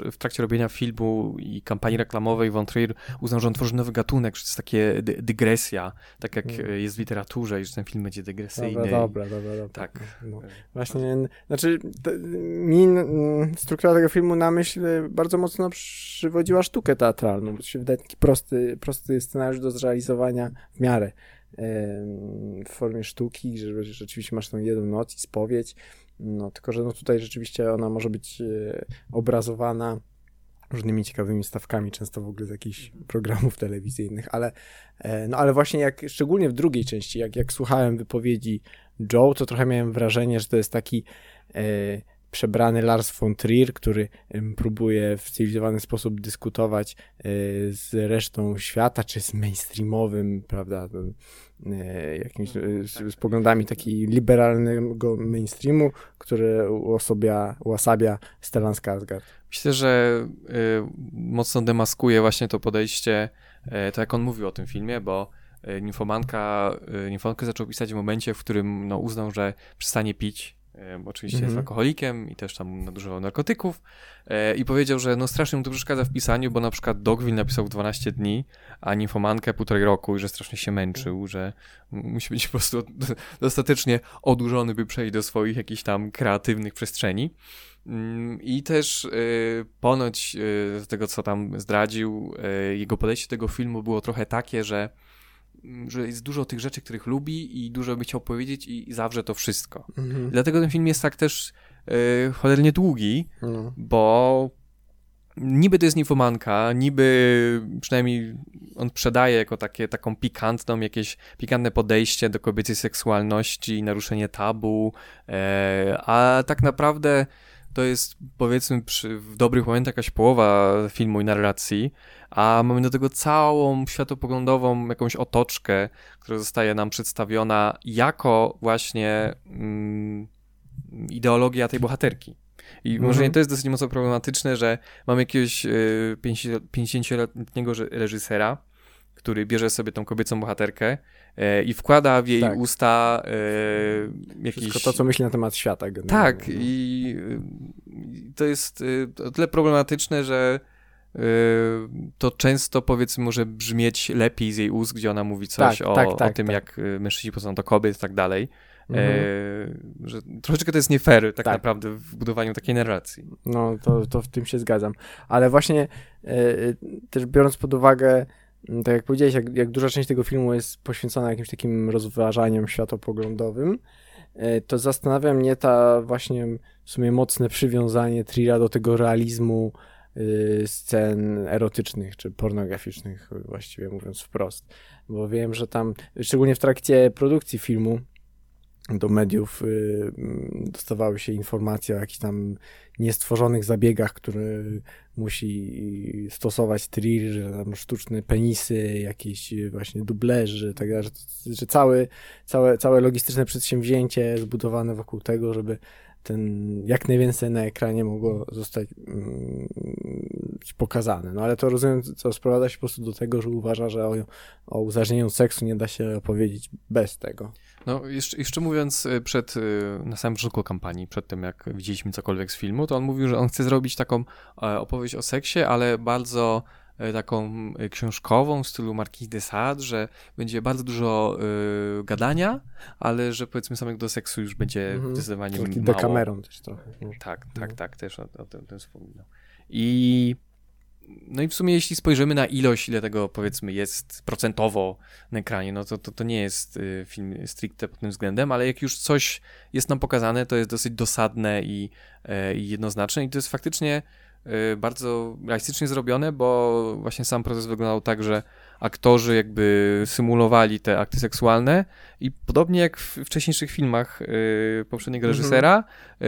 yy, w trakcie robienia filmu i kampanii reklamowej Von Trier uznał, że on tworzy nowy gatunek, że to jest takie dy dygresja, tak jak hmm. jest w literaturze i że ten film będzie dygresyjny. Dobra, dobra, dobra. dobra. Tak. No. Właśnie, znaczy mi struktura tego filmu na myśl bardzo mocno przywodziła sztukę teatralną, bo to się wydaje taki prosty prosty, prosty scenariusz do zrealizowania w miarę w formie sztuki, że rzeczywiście masz tą jedną noc i spowiedź, no tylko, że no tutaj rzeczywiście ona może być e, obrazowana różnymi ciekawymi stawkami, często w ogóle z jakichś programów telewizyjnych, ale, e, no ale właśnie jak, szczególnie w drugiej części, jak, jak słuchałem wypowiedzi Joe, to trochę miałem wrażenie, że to jest taki e, przebrany Lars von Trier, który próbuje w cywilizowany sposób dyskutować e, z resztą świata, czy z mainstreamowym, prawda, e, jakimiś e, z, z poglądami takiego liberalnego mainstreamu, który uosobia, uosabia Stellan Skarsgård. Myślę, że mocno demaskuje właśnie to podejście, to jak on mówił o tym filmie, bo Ninfomankę zaczął pisać w momencie, w którym no, uznał, że przestanie pić bo oczywiście jest mhm. alkoholikiem i też tam nadużywał narkotyków e, i powiedział, że no strasznie mu to przeszkadza w pisaniu, bo na przykład Dogville napisał w 12 dni, a Ninfomankę półtorej roku i że strasznie się męczył, że musi być po prostu dostatecznie odurzony, by przejść do swoich jakichś tam kreatywnych przestrzeni. Mm, I też y, ponoć y, z tego, co tam zdradził, y, jego podejście do tego filmu było trochę takie, że że jest dużo tych rzeczy, których lubi i dużo by chciał powiedzieć i zawrze to wszystko. Mhm. Dlatego ten film jest tak też yy, cholernie długi, no. bo niby to jest infomanka, niby przynajmniej on sprzedaje jako takie, taką pikantną, jakieś pikantne podejście do kobiecej seksualności, naruszenie tabu, yy, a tak naprawdę to jest powiedzmy przy, w dobrych momentach jakaś połowa filmu i narracji, a mamy do tego całą światopoglądową jakąś otoczkę, która zostaje nam przedstawiona jako właśnie mm, ideologia tej bohaterki. I mhm. może nie to jest dosyć mocno problematyczne, że mamy jakiegoś y, 50-letniego reżysera, który bierze sobie tą kobiecą bohaterkę e, i wkłada w jej tak. usta e, jakieś... Wszystko to, co myśli na temat świata. Generalnie. Tak i y, to jest y, o tyle problematyczne, że y, to często powiedzmy może brzmieć lepiej z jej ust, gdzie ona mówi coś tak, o, tak, tak, o tym, tak. jak mężczyźni poznają do kobiet i tak dalej. E, mhm. że troszeczkę to jest nie fair tak, tak, naprawdę w budowaniu takiej narracji. No, to, to w tym się zgadzam. Ale właśnie e, też biorąc pod uwagę tak jak powiedziałeś, jak, jak duża część tego filmu jest poświęcona jakimś takim rozważaniom światopoglądowym, e, to zastanawia mnie ta właśnie w sumie mocne przywiązanie Trira do tego realizmu y, scen erotycznych czy pornograficznych, właściwie mówiąc wprost. Bo wiem, że tam, szczególnie w trakcie produkcji filmu, do mediów y, dostawały się informacje o jakichś tam niestworzonych zabiegach, które musi stosować Trier, że tam sztuczne penisy, jakieś właśnie dublerzy, tak dalej, że, że całe, całe, całe logistyczne przedsięwzięcie zbudowane wokół tego, żeby ten jak najwięcej na ekranie mogło zostać mm, pokazane. No ale to rozumiem, co sprowadza się po prostu do tego, że uważa, że o, o uzależnieniu seksu nie da się opowiedzieć bez tego. No, jeszcze, jeszcze mówiąc y, przed, y, na samym początku kampanii, przed tym jak widzieliśmy cokolwiek z filmu, to on mówił, że on chce zrobić taką e, opowieść o seksie, ale bardzo e, taką e, książkową w stylu Marquis de Sade, że będzie bardzo dużo y, gadania, ale że powiedzmy samego do seksu już będzie mhm. zdecydowanie Taki mało. Dekameron też trochę. Tak, tak, no. tak, też o, o tym, tym wspominał. I no i w sumie jeśli spojrzymy na ilość, ile tego powiedzmy jest procentowo na ekranie, no to to, to nie jest y, film stricte pod tym względem, ale jak już coś jest nam pokazane, to jest dosyć dosadne i, e, i jednoznaczne. I to jest faktycznie y, bardzo realistycznie zrobione, bo właśnie sam proces wyglądał tak, że aktorzy jakby symulowali te akty seksualne i podobnie jak w wcześniejszych filmach yy, poprzedniego mhm. reżysera, yy,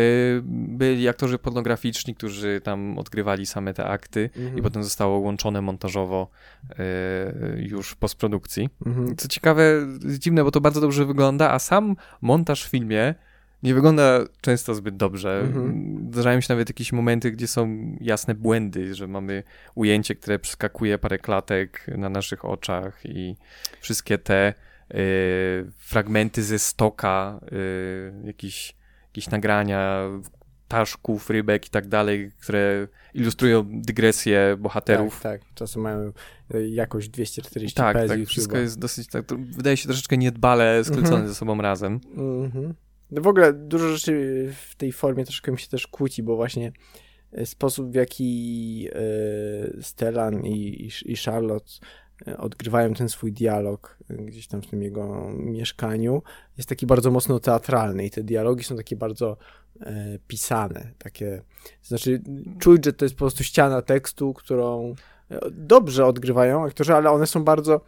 byli aktorzy pornograficzni, którzy tam odgrywali same te akty i potem zostało łączone montażowo yy, już w postprodukcji. Mhm. Co ciekawe, dziwne, bo to bardzo dobrze wygląda, a sam montaż w filmie nie wygląda często zbyt dobrze. Mhm. Zdarzają się nawet jakieś momenty, gdzie są jasne błędy, że mamy ujęcie, które przeskakuje parę klatek na naszych oczach i wszystkie te y, fragmenty ze stoka, y, jakieś, jakieś nagrania ptaszków, rybek i tak dalej, które ilustrują dygresję bohaterów. Tak, tak. Czasem mają y, jakość 240 Tak, tak. Wszystko jest dosyć, tak, wydaje się troszeczkę niedbale skrócone mhm. ze sobą razem. Mhm. No w ogóle dużo rzeczy w tej formie troszkę mi się też kłóci, bo właśnie e, sposób w jaki e, Stellan i, i Charlotte e, odgrywają ten swój dialog e, gdzieś tam w tym jego mieszkaniu, jest taki bardzo mocno teatralny i te dialogi są takie bardzo e, pisane, takie, znaczy czuć, że to jest po prostu ściana tekstu, którą e, dobrze odgrywają aktorzy, ale one są bardzo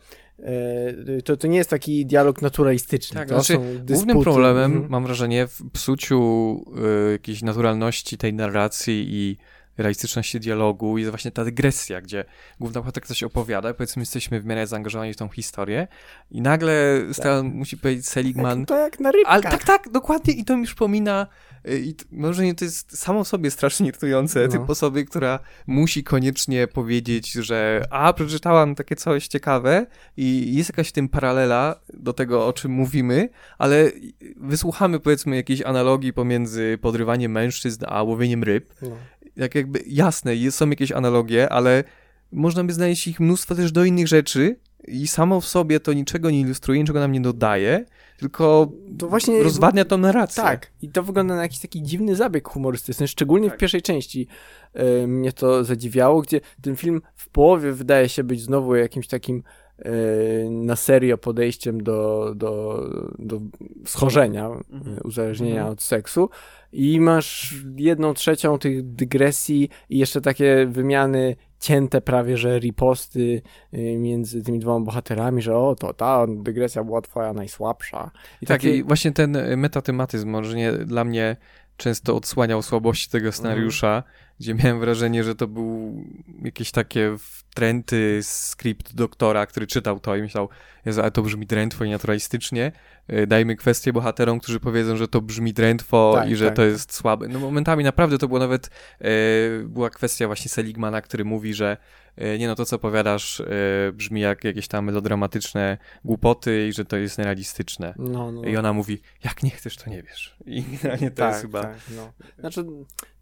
to, to nie jest taki dialog naturalistyczny. Tak, to znaczy, głównym problemem, mhm. mam wrażenie, w psuciu y, jakiejś naturalności tej narracji i realistyczności dialogu jest właśnie ta dygresja, gdzie główna bohaterka coś opowiada, powiedzmy jesteśmy w miarę zaangażowani w tą historię i nagle tak. Musi powiedzieć Seligman... Tak, to jak na rybkach. Ale, tak, tak, dokładnie i to mi przypomina i może nie to jest samo w sobie strasznie irytujące, no. typ osoby, która musi koniecznie powiedzieć, że a, przeczytałam takie coś ciekawe i jest jakaś w tym paralela do tego, o czym mówimy, ale wysłuchamy powiedzmy jakiejś analogii pomiędzy podrywaniem mężczyzn a łowieniem ryb no jak jakby jasne, są jakieś analogie, ale można by znaleźć ich mnóstwo też do innych rzeczy i samo w sobie to niczego nie ilustruje, niczego nam nie dodaje, tylko to właśnie rozwadnia tą narrację. Tak, i to wygląda na jakiś taki dziwny zabieg humorystyczny, szczególnie tak. w pierwszej części y, mnie to zadziwiało, gdzie ten film w połowie wydaje się być znowu jakimś takim y, na serio podejściem do, do, do schorzenia, mhm. uzależnienia mhm. od seksu, i masz jedną trzecią tych dygresji i jeszcze takie wymiany cięte prawie, że riposty y, między tymi dwoma bohaterami, że o, to ta dygresja była twoja najsłabsza. I tak, takie... i właśnie ten metatematyzm może nie dla mnie często odsłaniał słabości tego scenariusza, mm. gdzie miałem wrażenie, że to był jakieś takie trendy skrypt doktora, który czytał to i myślał, Jezu, ale to brzmi drętwo i naturalistycznie, e, dajmy kwestię bohaterom, którzy powiedzą, że to brzmi drętwo tak, i że tak. to jest słabe. No momentami naprawdę to było nawet, e, była kwestia właśnie Seligmana, który mówi, że nie no, to co opowiadasz e, brzmi jak jakieś tam melodramatyczne głupoty i że to jest nerealistyczne. No, no. I ona mówi, jak nie chcesz, to nie wiesz. I generalnie to tak, jest chyba... Tak, no. Znaczy,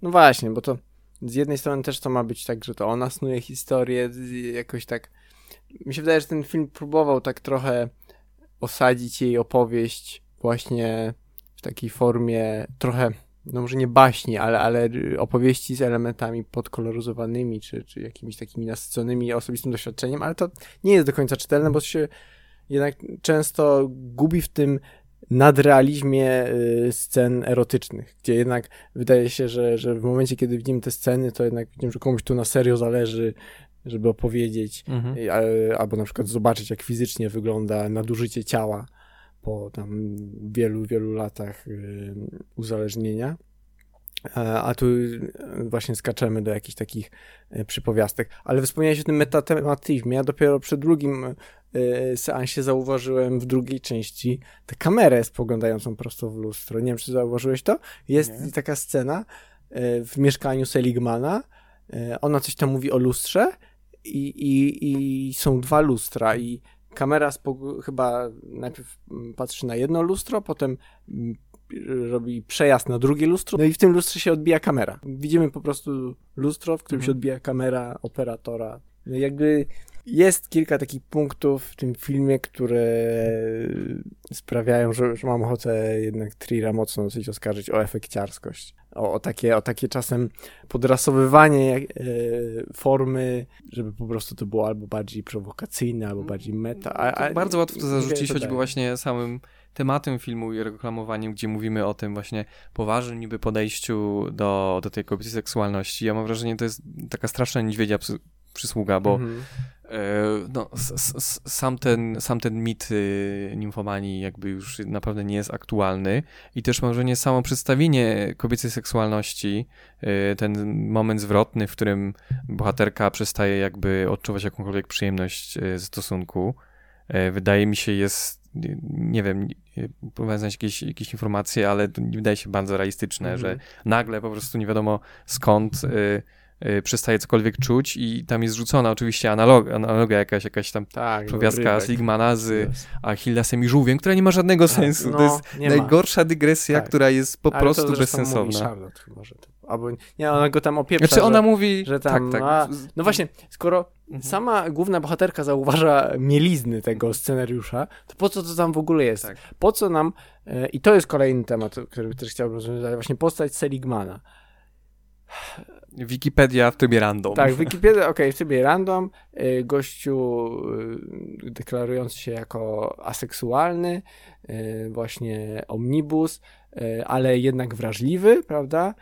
no właśnie, bo to z jednej strony też to ma być tak, że to ona snuje historię, jakoś tak mi się wydaje, że ten film próbował tak trochę osadzić jej opowieść właśnie w takiej formie trochę, no może nie baśni, ale, ale opowieści z elementami podkoloryzowanymi, czy, czy jakimiś takimi nasyconymi osobistym doświadczeniem, ale to nie jest do końca czytelne, bo się jednak często gubi w tym nadrealizmie y, scen erotycznych, gdzie jednak wydaje się, że, że w momencie, kiedy widzimy te sceny, to jednak widzimy, że komuś tu na serio zależy żeby opowiedzieć, mhm. albo na przykład zobaczyć, jak fizycznie wygląda nadużycie ciała po tam wielu, wielu latach y, uzależnienia. A tu właśnie skaczemy do jakichś takich y, przypowiastek. Ale wspomniałeś o tym metatematyzmie. Ja dopiero przy drugim y, seansie zauważyłem w drugiej części tę kamerę spoglądającą prosto w lustro. Nie wiem, czy zauważyłeś to? Jest Nie. taka scena w mieszkaniu Seligmana. Ona coś tam mówi o lustrze i, i, i są dwa lustra i kamera chyba najpierw patrzy na jedno lustro, potem mm, robi przejazd na drugie lustro, no i w tym lustrze się odbija kamera. Widzimy po prostu lustro, w którym mhm. się odbija kamera operatora. No jakby jest kilka takich punktów w tym filmie, które sprawiają, że, że mam ochotę jednak Trira mocno dosyć oskarżyć o efekciarskość. O, o, takie, o takie czasem podrasowywanie e, formy, żeby po prostu to było albo bardziej prowokacyjne, albo bardziej meta. A, a, bardzo łatwo to zarzucić, choćby właśnie samym tematem filmu i reklamowaniem, gdzie mówimy o tym właśnie poważnym niby podejściu do, do tej kobiecej seksualności. Ja mam wrażenie, że to jest taka straszna niedźwiedzia przysługa, bo mhm. E, no, sam, ten, sam ten mit y, nimfomanii jakby już naprawdę nie jest aktualny i też mam wrażenie samo przedstawienie kobiecej seksualności, y, ten moment zwrotny, w którym bohaterka przestaje jakby odczuwać jakąkolwiek przyjemność y, ze stosunku, e, wydaje mi się jest nie wiem, próbowałem znaleźć jakieś, jakieś informacje, ale to wydaje się bardzo realistyczne, mm -hmm. że mhm. nagle po prostu nie wiadomo skąd y, przestaje cokolwiek czuć i tam jest rzucona oczywiście analog, analogia jakaś, jakaś tam tak, przewiastka Sigmana z Achillesem i żółwiem, która nie ma żadnego tak, sensu. No, to jest najgorsza ma. dygresja, tak. która jest po Ale prostu to bezsensowna. Charlotte chyba, że to, albo nie, ona go tam opieprza. Znaczy ona że, mówi, że tam, tak, tak. A, no właśnie, skoro mhm. sama główna bohaterka zauważa mielizny tego scenariusza, to po co to tam w ogóle jest? Tak. Po co nam, e, i to jest kolejny temat, który też chciałbym rozwiązać, właśnie postać Seligmana Wikipedia w trybie random. Tak, Wikipedia, okej, okay, w trybie random. Y, gościu y, deklarujący się jako aseksualny, y, właśnie omnibus, ale jednak wrażliwy, prawda?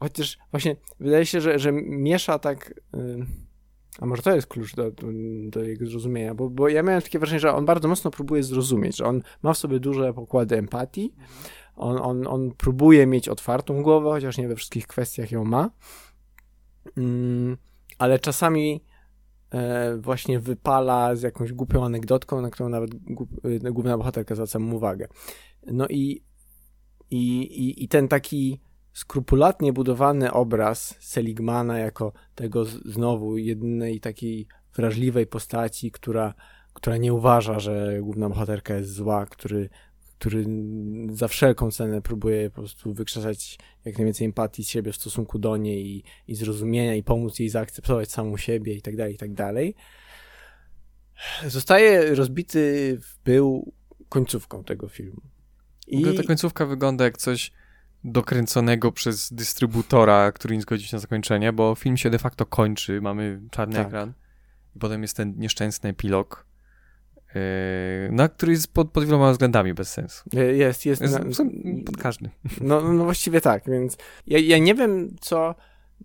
Chociaż właśnie wydaje się, że, że miesza tak. A może to jest klucz do, do, do, jego zrozumienia, bo, bo ja miałem takie wrażenie, że on bardzo mocno próbuje zrozumieć, że on ma w sobie duże pokłady empatii, on, on, on próbuje mieć otwartą głowę, chociaż nie we wszystkich kwestiach ją ma, mm, ale czasami e, właśnie wypala z jakąś głupią anegdotką, na którą nawet e, główna bohaterka zwraca mu uwagę. No i, i, i, i ten taki skrupulatnie budowany obraz Seligmana jako tego znowu jedynej takiej wrażliwej postaci, która, która nie uważa, że główna bohaterka jest zła, który który za wszelką cenę próbuje po prostu wykrzesać jak najwięcej empatii z siebie w stosunku do niej i, i zrozumienia i pomóc jej zaakceptować samą siebie i tak dalej, i tak dalej. Zostaje rozbity w pył końcówką tego filmu. I... ta końcówka wygląda jak coś dokręconego przez dystrybutora, który nie zgodził się na zakończenie, bo film się de facto kończy, mamy czarny tak. ekran i potem jest ten nieszczęsny epilog na który jest pod, pod wieloma względami bez sensu. Jest, jest. jest na, pod każdy. No, no właściwie tak, więc ja, ja nie wiem, co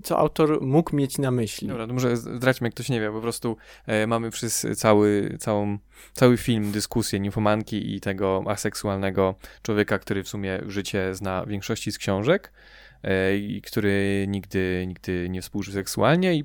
co autor mógł mieć na myśli. Dobra, to może zdradźmy, jak ktoś nie wie, po prostu e, mamy przez cały, całą, cały film dyskusję ninfomanki i tego aseksualnego człowieka, który w sumie życie zna większości z książek, który nigdy, nigdy nie współżył seksualnie i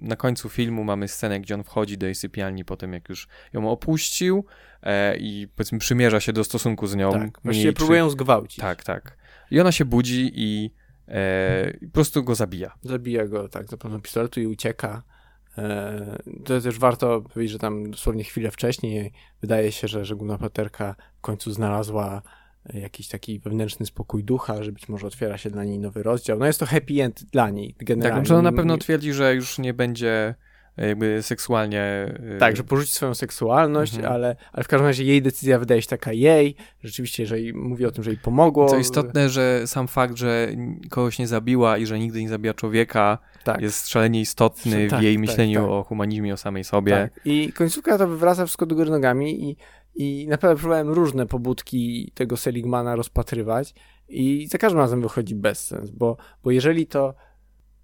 na końcu filmu mamy scenę, gdzie on wchodzi do jej sypialni po tym, jak już ją opuścił e, i powiedzmy przymierza się do stosunku z nią. Tak, właściwie czy... próbują zgwałcić. Tak, tak. I ona się budzi i e, po prostu go zabija. Zabija go, tak, za pomocą pistoletu i ucieka. E, to też warto powiedzieć, że tam dosłownie chwilę wcześniej wydaje się, że, że główna paterka w końcu znalazła jakiś taki wewnętrzny spokój ducha, że być może otwiera się dla niej nowy rozdział. No jest to happy end dla niej generalnie. Tak, że ona na pewno twierdzi, że już nie będzie jakby seksualnie... Y, tak, że porzuci swoją seksualność, mhm. ale, ale w każdym razie jej decyzja wydaje się taka jej, rzeczywiście, jeżeli mówi o tym, że jej pomogło. Co istotne, że sam fakt, że kogoś nie zabiła i że nigdy nie zabija człowieka tak. jest szalenie istotny tak, w jej tak, myśleniu tak, o humanizmie, o samej sobie. Tak. I końcówka to wywraca wszystko do góry nogami i i naprawdę próbowałem różne pobudki tego Seligmana rozpatrywać i za każdym razem wychodzi bez sens, bo, bo jeżeli to,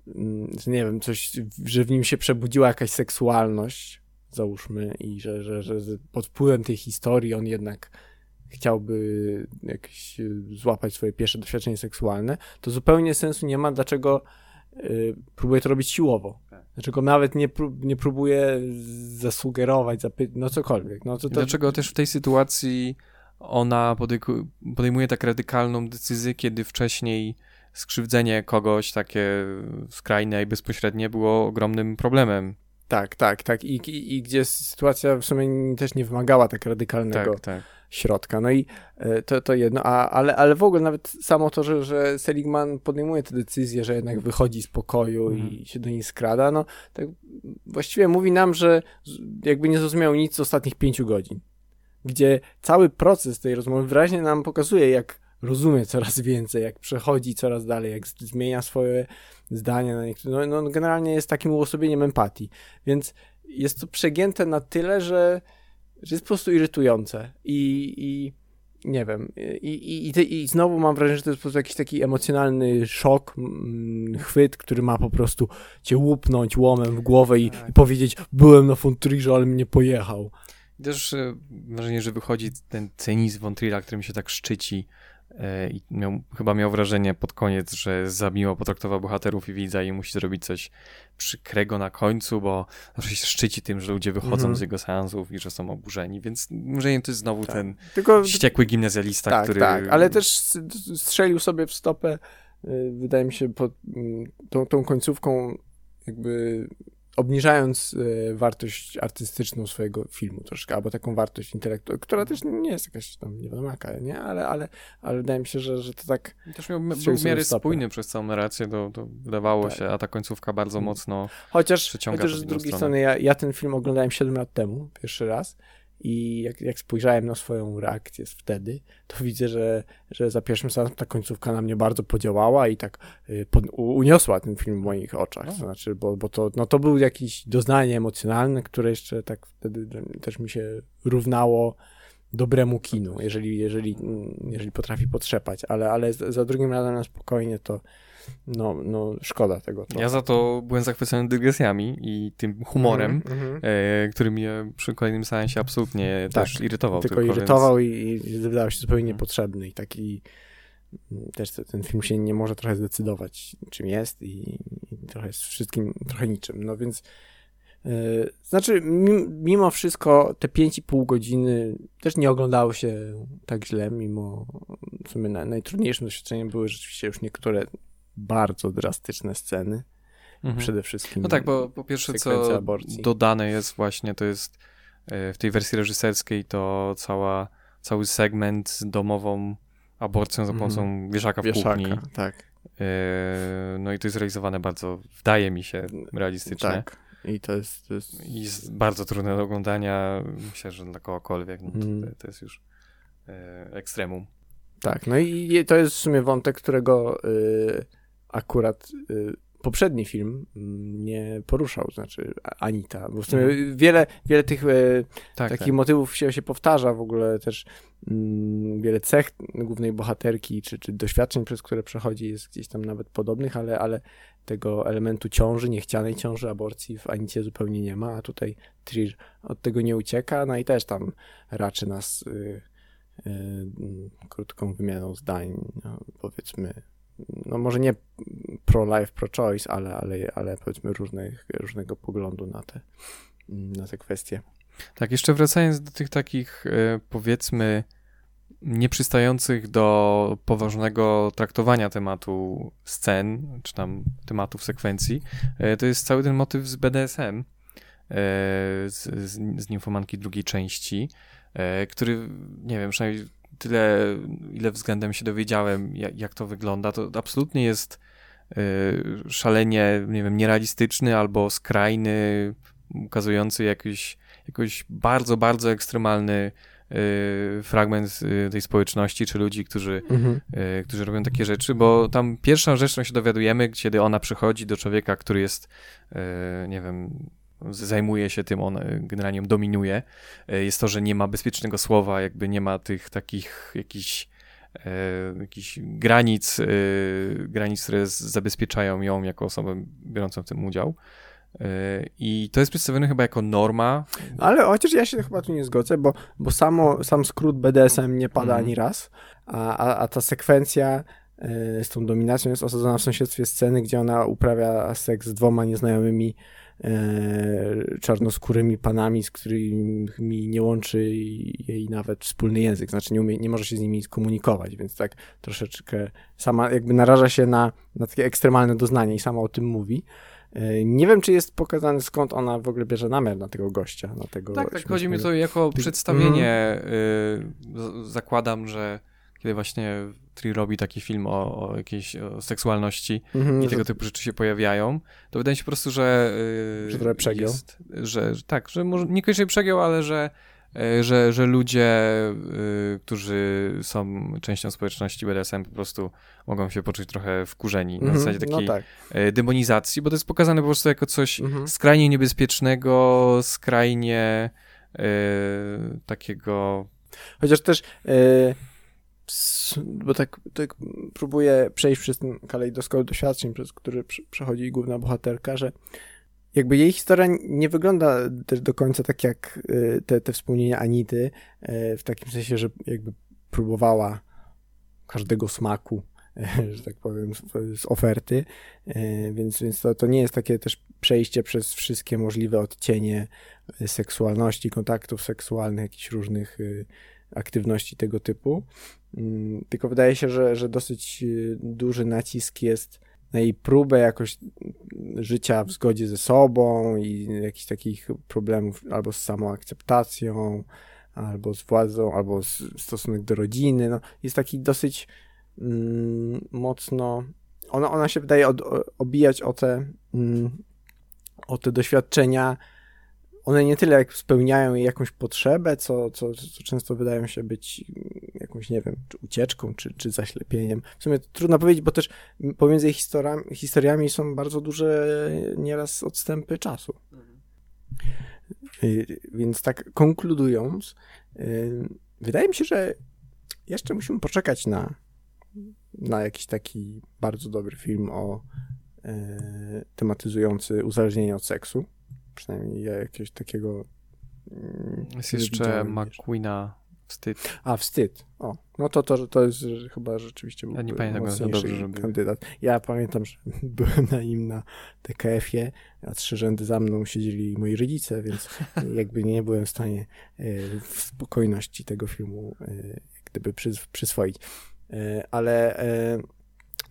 mm, nie wiem, coś, że w nim się przebudziła jakaś seksualność, załóżmy, i że, że, że pod wpływem tej historii on jednak chciałby jakieś y, złapać swoje pierwsze doświadczenie seksualne, to zupełnie sensu nie ma, dlaczego próbuje to robić siłowo. Dlaczego nawet nie, prób, nie próbuje zasugerować, zapytać, no cokolwiek. No, to, to... Dlaczego też w tej sytuacji ona podejmuje tak radykalną decyzję, kiedy wcześniej skrzywdzenie kogoś takie skrajne i bezpośrednie było ogromnym problemem. Tak, tak, tak. I, i, i gdzie sytuacja w sumie też nie wymagała tak radykalnego. Tak, tak środka. No i e, to, to jedno, a, ale, ale w ogóle nawet samo to, że, że Seligman podejmuje tę decyzję, że jednak wychodzi z pokoju mhm. i się do niej skrada, no tak właściwie mówi nam, że jakby nie zrozumiał nic z ostatnich pięciu godzin. Gdzie cały proces tej rozmowy wyraźnie nam pokazuje, jak rozumie coraz więcej, jak przechodzi coraz dalej, jak zmienia swoje zdania na niektóre. No, no generalnie jest takim uosobieniem empatii. Więc jest to przegięte na tyle, że że jest po prostu irytujące i, i nie wiem, i, i, i, znowu mam wrażenie, że to jest po prostu jakiś taki emocjonalny szok, chwyt, który ma po prostu cię łupnąć łomem w głowę i, tak. i powiedzieć, byłem na Fontrirze, ale mnie pojechał. Też e, wrażenie, że wychodzi ten cynizm von Trilla, którym się tak szczyci, i miał, chyba miał wrażenie pod koniec, że za miło potraktował bohaterów i widza i musi zrobić coś przykrego na końcu, bo zawsze się szczyci tym, że ludzie wychodzą mm -hmm. z jego seansów i że są oburzeni, więc może to jest znowu tak. ten Tylko, ściekły gimnazjalista, tak, który... Tak, ale też strzelił sobie w stopę, y, wydaje mi się, pod mm, tą, tą końcówką jakby obniżając y, wartość artystyczną swojego filmu troszkę, albo taką wartość intelektualną, która też nie jest jakaś tam nie wiadomo jaka, nie? Ale, ale, ale wydaje mi się, że, że to tak... Też miał, był w miarę spójny przez całą narrację, to, to wydawało tak. się, a ta końcówka bardzo mm. mocno chociaż, chociaż z drugiej stronę, ja, ja ten film oglądałem 7 lat temu, pierwszy raz i jak, jak spojrzałem na swoją reakcję wtedy, to widzę, że, że za pierwszym razem ta końcówka na mnie bardzo podziałała i tak y, pod, uniosła ten film w moich oczach. To znaczy, bo, bo to, no to był jakiś doznanie emocjonalne, które jeszcze tak wtedy też mi się równało dobremu kinu, jeżeli, jeżeli, jeżeli potrafi potrzepać, ale, ale za drugim razem na spokojnie to no, no szkoda tego. Trochę. Ja za to byłem zachwycony dygresjami i tym humorem, mm -hmm. e, który mnie przy kolejnym seansie absolutnie tak, też irytował. Tylko, tylko irytował więc... i, i wydawał się zupełnie niepotrzebny i taki też ten film się nie może trochę zdecydować, czym jest i, i trochę jest wszystkim, trochę niczym. No więc Yy, znaczy, mimo wszystko te 5,5 godziny też nie oglądało się tak źle, mimo w sumie najtrudniejszym doświadczeniem były rzeczywiście już niektóre bardzo drastyczne sceny. Mhm. Przede wszystkim. No tak, bo po pierwsze, co aborcji. dodane jest właśnie, to jest e, w tej wersji reżyserskiej to cała, cały segment z domową aborcją za pomocą mhm. wieszaka w wieszaka, kuchni. tak. E, no i to jest realizowane bardzo, wydaje mi się, realistyczne. Tak. I to jest, to jest... I jest bardzo trudne do oglądania. Myślę, że dla kogokolwiek no, to, mhm. to jest już e, ekstremum. Tak, no i to jest w sumie wątek, którego y, akurat y, poprzedni film mm, nie poruszał, znaczy Anita, bo w sumie mhm. wiele, wiele tych y, tak, takich tak. motywów się, się powtarza, w ogóle też mm, wiele cech głównej bohaterki, czy, czy doświadczeń, przez które przechodzi jest gdzieś tam nawet podobnych, ale, ale tego elementu ciąży, niechcianej ciąży, aborcji w Anicie zupełnie nie ma, a tutaj Trier od tego nie ucieka, no i też tam raczy nas y, y, krótką wymianą zdań, no, powiedzmy, no może nie pro-life, pro-choice, ale, ale, ale powiedzmy różnych, różnego poglądu na te, na te kwestie. Tak, jeszcze wracając do tych takich, y, powiedzmy, nieprzystających do poważnego traktowania tematu scen, czy tam tematów sekwencji, e, to jest cały ten motyw z BDSM, e, z, z, z drugiej części, e, który, nie wiem, przynajmniej tyle, ile względem się dowiedziałem, jak, jak to wygląda, to absolutnie jest szalenie, nie wiem, nierealistyczny albo skrajny, ukazujący jakiś, jakiś bardzo, bardzo ekstremalny Y, fragment y, tej społeczności, czy ludzi, którzy, mhm. Y, którzy robią takie rzeczy, bo tam pierwszą rzecz, którą się dowiadujemy, kiedy ona przychodzi do człowieka, który jest, nie wiem, zajmuje się tym, on generalnie dominuje, jest to, że nie ma bezpiecznego słowa, jakby nie ma tych takich jakichś jakichś granic, granic, które zabezpieczają ją jako osobę biorącą w tym udział. I to jest przedstawione chyba jako norma. No ale chociaż ja się chyba tu nie zgodzę, bo, bo samo, sam skrót BDSM nie pada mm. ani raz, a, a, a ta sekwencja z tą dominacją jest osadzona w sąsiedztwie sceny, gdzie ona uprawia seks z dwoma nieznajomymi y, czarnoskórymi panami, z którymi nie łączy jej nawet wspólny język, znaczy nie, umie, nie może się z nimi skomunikować, więc tak troszeczkę sama jakby naraża się na, na takie ekstremalne doznanie i sama o tym mówi. E, nie wiem, czy jest pokazane, skąd ona w ogóle bierze namiar na tego gościa. Na tego tak, tak, chodzi mi to jako przedstawienie. Mm. zakładam, że kiedy właśnie Tri robi taki film o, o jakiejś o seksualności -hmm, i tego typu rzeczy się pojawiają, to wydaje mi się po prostu, że. Yy, że trochę przegiął. Jest, że, tak, że może niekoniecznie przegiął, ale że E, że, że ludzie, y, którzy są częścią społeczności BDSM po prostu mogą się poczuć trochę wkurzeni mm -hmm, na mhm, zasadzie no takiej no tak. E, demonizacji, bo to jest pokazane po prostu jako coś mm -hmm. skrajnie niebezpiecznego, skrajnie y, takiego... Chociaż też... bo tak, tak próbuję przejść przez ten kalejdoskop doświadczeń, przez który przechodzi główna bohaterka, że jakby jej historia nie wygląda też do końca tak jak y, te, te wspomnienia Anity, y, w takim sensie, że jakby próbowała każdego smaku, że tak powiem, z oferty, y, więc, więc to, to nie jest takie też przejście przez wszystkie możliwe odcienie seksualności, kontaktów seksualnych, jakichś różnych aktywności tego typu, mm, tylko wydaje się, że, że dosyć duży nacisk jest na jej próbę jakoś życia w zgodzie ze sobą i jakichś takich problemów albo z samoakceptacją, albo z władzą, albo z, stosunek do rodziny. No, jest taki dosyć mm, mocno. Ona, ona się wydaje od, obijać o te, mm, o te doświadczenia one nie tyle jak spełniają jakąś potrzebę, co, co, co często wydają się być jakąś, nie wiem, czy ucieczką, czy, czy zaślepieniem. W sumie trudno powiedzieć, bo też pomiędzy historiami, historiami są bardzo duże nieraz odstępy czasu. Mhm. Więc tak konkludując, y, wydaje mi się, że jeszcze musimy poczekać na, na jakiś taki bardzo dobry film o e, tematyzujący uzależnienie od seksu. Przynajmniej ja jakiegoś takiego. Mm, jest jeszcze McQueena Wstyd. A, wstyd. O, no to, to, to jest chyba rzeczywiście Ja nie pamiętam dobrze, kandydat. Ja pamiętam, że byłem na nim na TKF-ie, a trzy rzędy za mną siedzieli moi rodzice, więc jakby nie byłem w stanie e, w spokojności tego filmu e, gdyby przyswoić. E, ale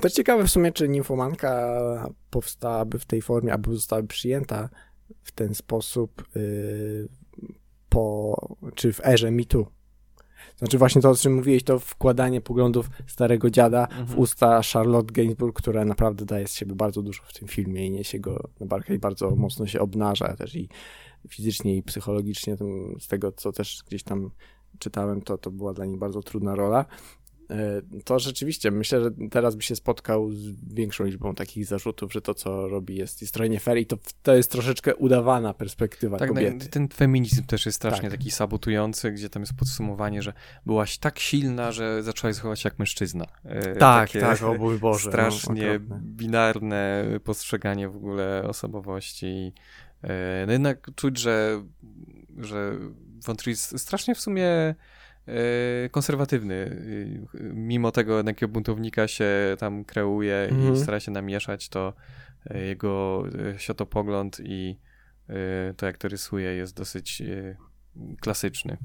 to ciekawe w sumie, czy Nimfomanka powstałaby w tej formie, albo zostałaby przyjęta w ten sposób po, czy w erze mitu znaczy właśnie to, o czym mówiłeś, to wkładanie poglądów starego dziada mhm. w usta Charlotte Gainsbourg, która naprawdę daje z siebie bardzo dużo w tym filmie i niesie go na barkę i bardzo mocno się obnaża też i fizycznie i psychologicznie. Z tego, co też gdzieś tam czytałem, to, to była dla niej bardzo trudna rola. E, to rzeczywiście, myślę, że teraz by się spotkał z większą liczbą takich zarzutów, że to, co robi, jest, jest trochę nie fair i to, to jest troszeczkę udawana perspektywa tak, no kobiety. ten feminizm też jest strasznie tak. taki sabotujący, gdzie tam jest podsumowanie, że byłaś tak silna, że zaczęłaś zachować jak mężczyzna. E, tak, Takie tak, o mój Boże. No, strasznie no, binarne postrzeganie w ogóle osobowości. E, no jednak czuć, że, że Trier strasznie w sumie konserwatywny. Mimo tego jakiego buntownika się tam kreuje mm. i mhm. stara się namieszać, to e, jego e, światopogląd i to, jak to rysuje, jest dosyć klasyczny.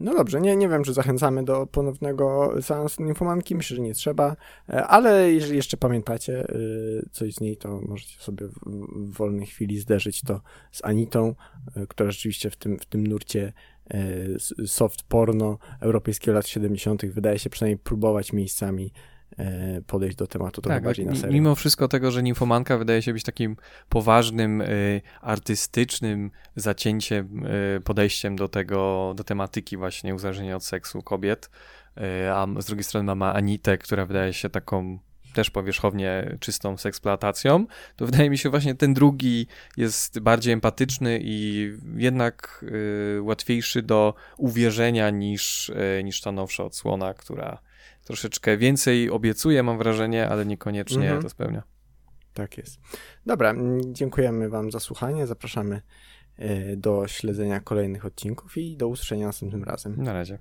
No dobrze, nie, nie wiem, czy zachęcamy do ponownego seansu Ninfomanki, myślę, że nie trzeba, ale jeżeli jeszcze pamiętacie coś z niej, to możecie sobie w, wolnej chwili zderzyć to z Anitą, która rzeczywiście w tym, w tym nurcie E, soft porno europejskiego lat 70. wydaje się przynajmniej próbować miejscami e, podejść do tematu trochę tak, bardziej na serio. Mimo wszystko tego, że Nimfomanka wydaje się być takim poważnym, y, artystycznym zacięciem, podejściem do tego, do tematyki właśnie uzależnienia od seksu kobiet, a z drugiej strony mamy Anitę, która wydaje się taką też powierzchownie czystą seksploatacją, to wydaje mi się właśnie ten drugi jest bardziej empatyczny i jednak y, łatwiejszy do uwierzenia niż, y, niż ta nowsza odsłona, która troszeczkę więcej obiecuje, mam wrażenie, ale niekoniecznie mhm. to spełnia. Tak jest. Dobra, dziękujemy Wam za słuchanie. Zapraszamy y, do śledzenia kolejnych odcinków i do usłyszenia następnym razem. Na razie.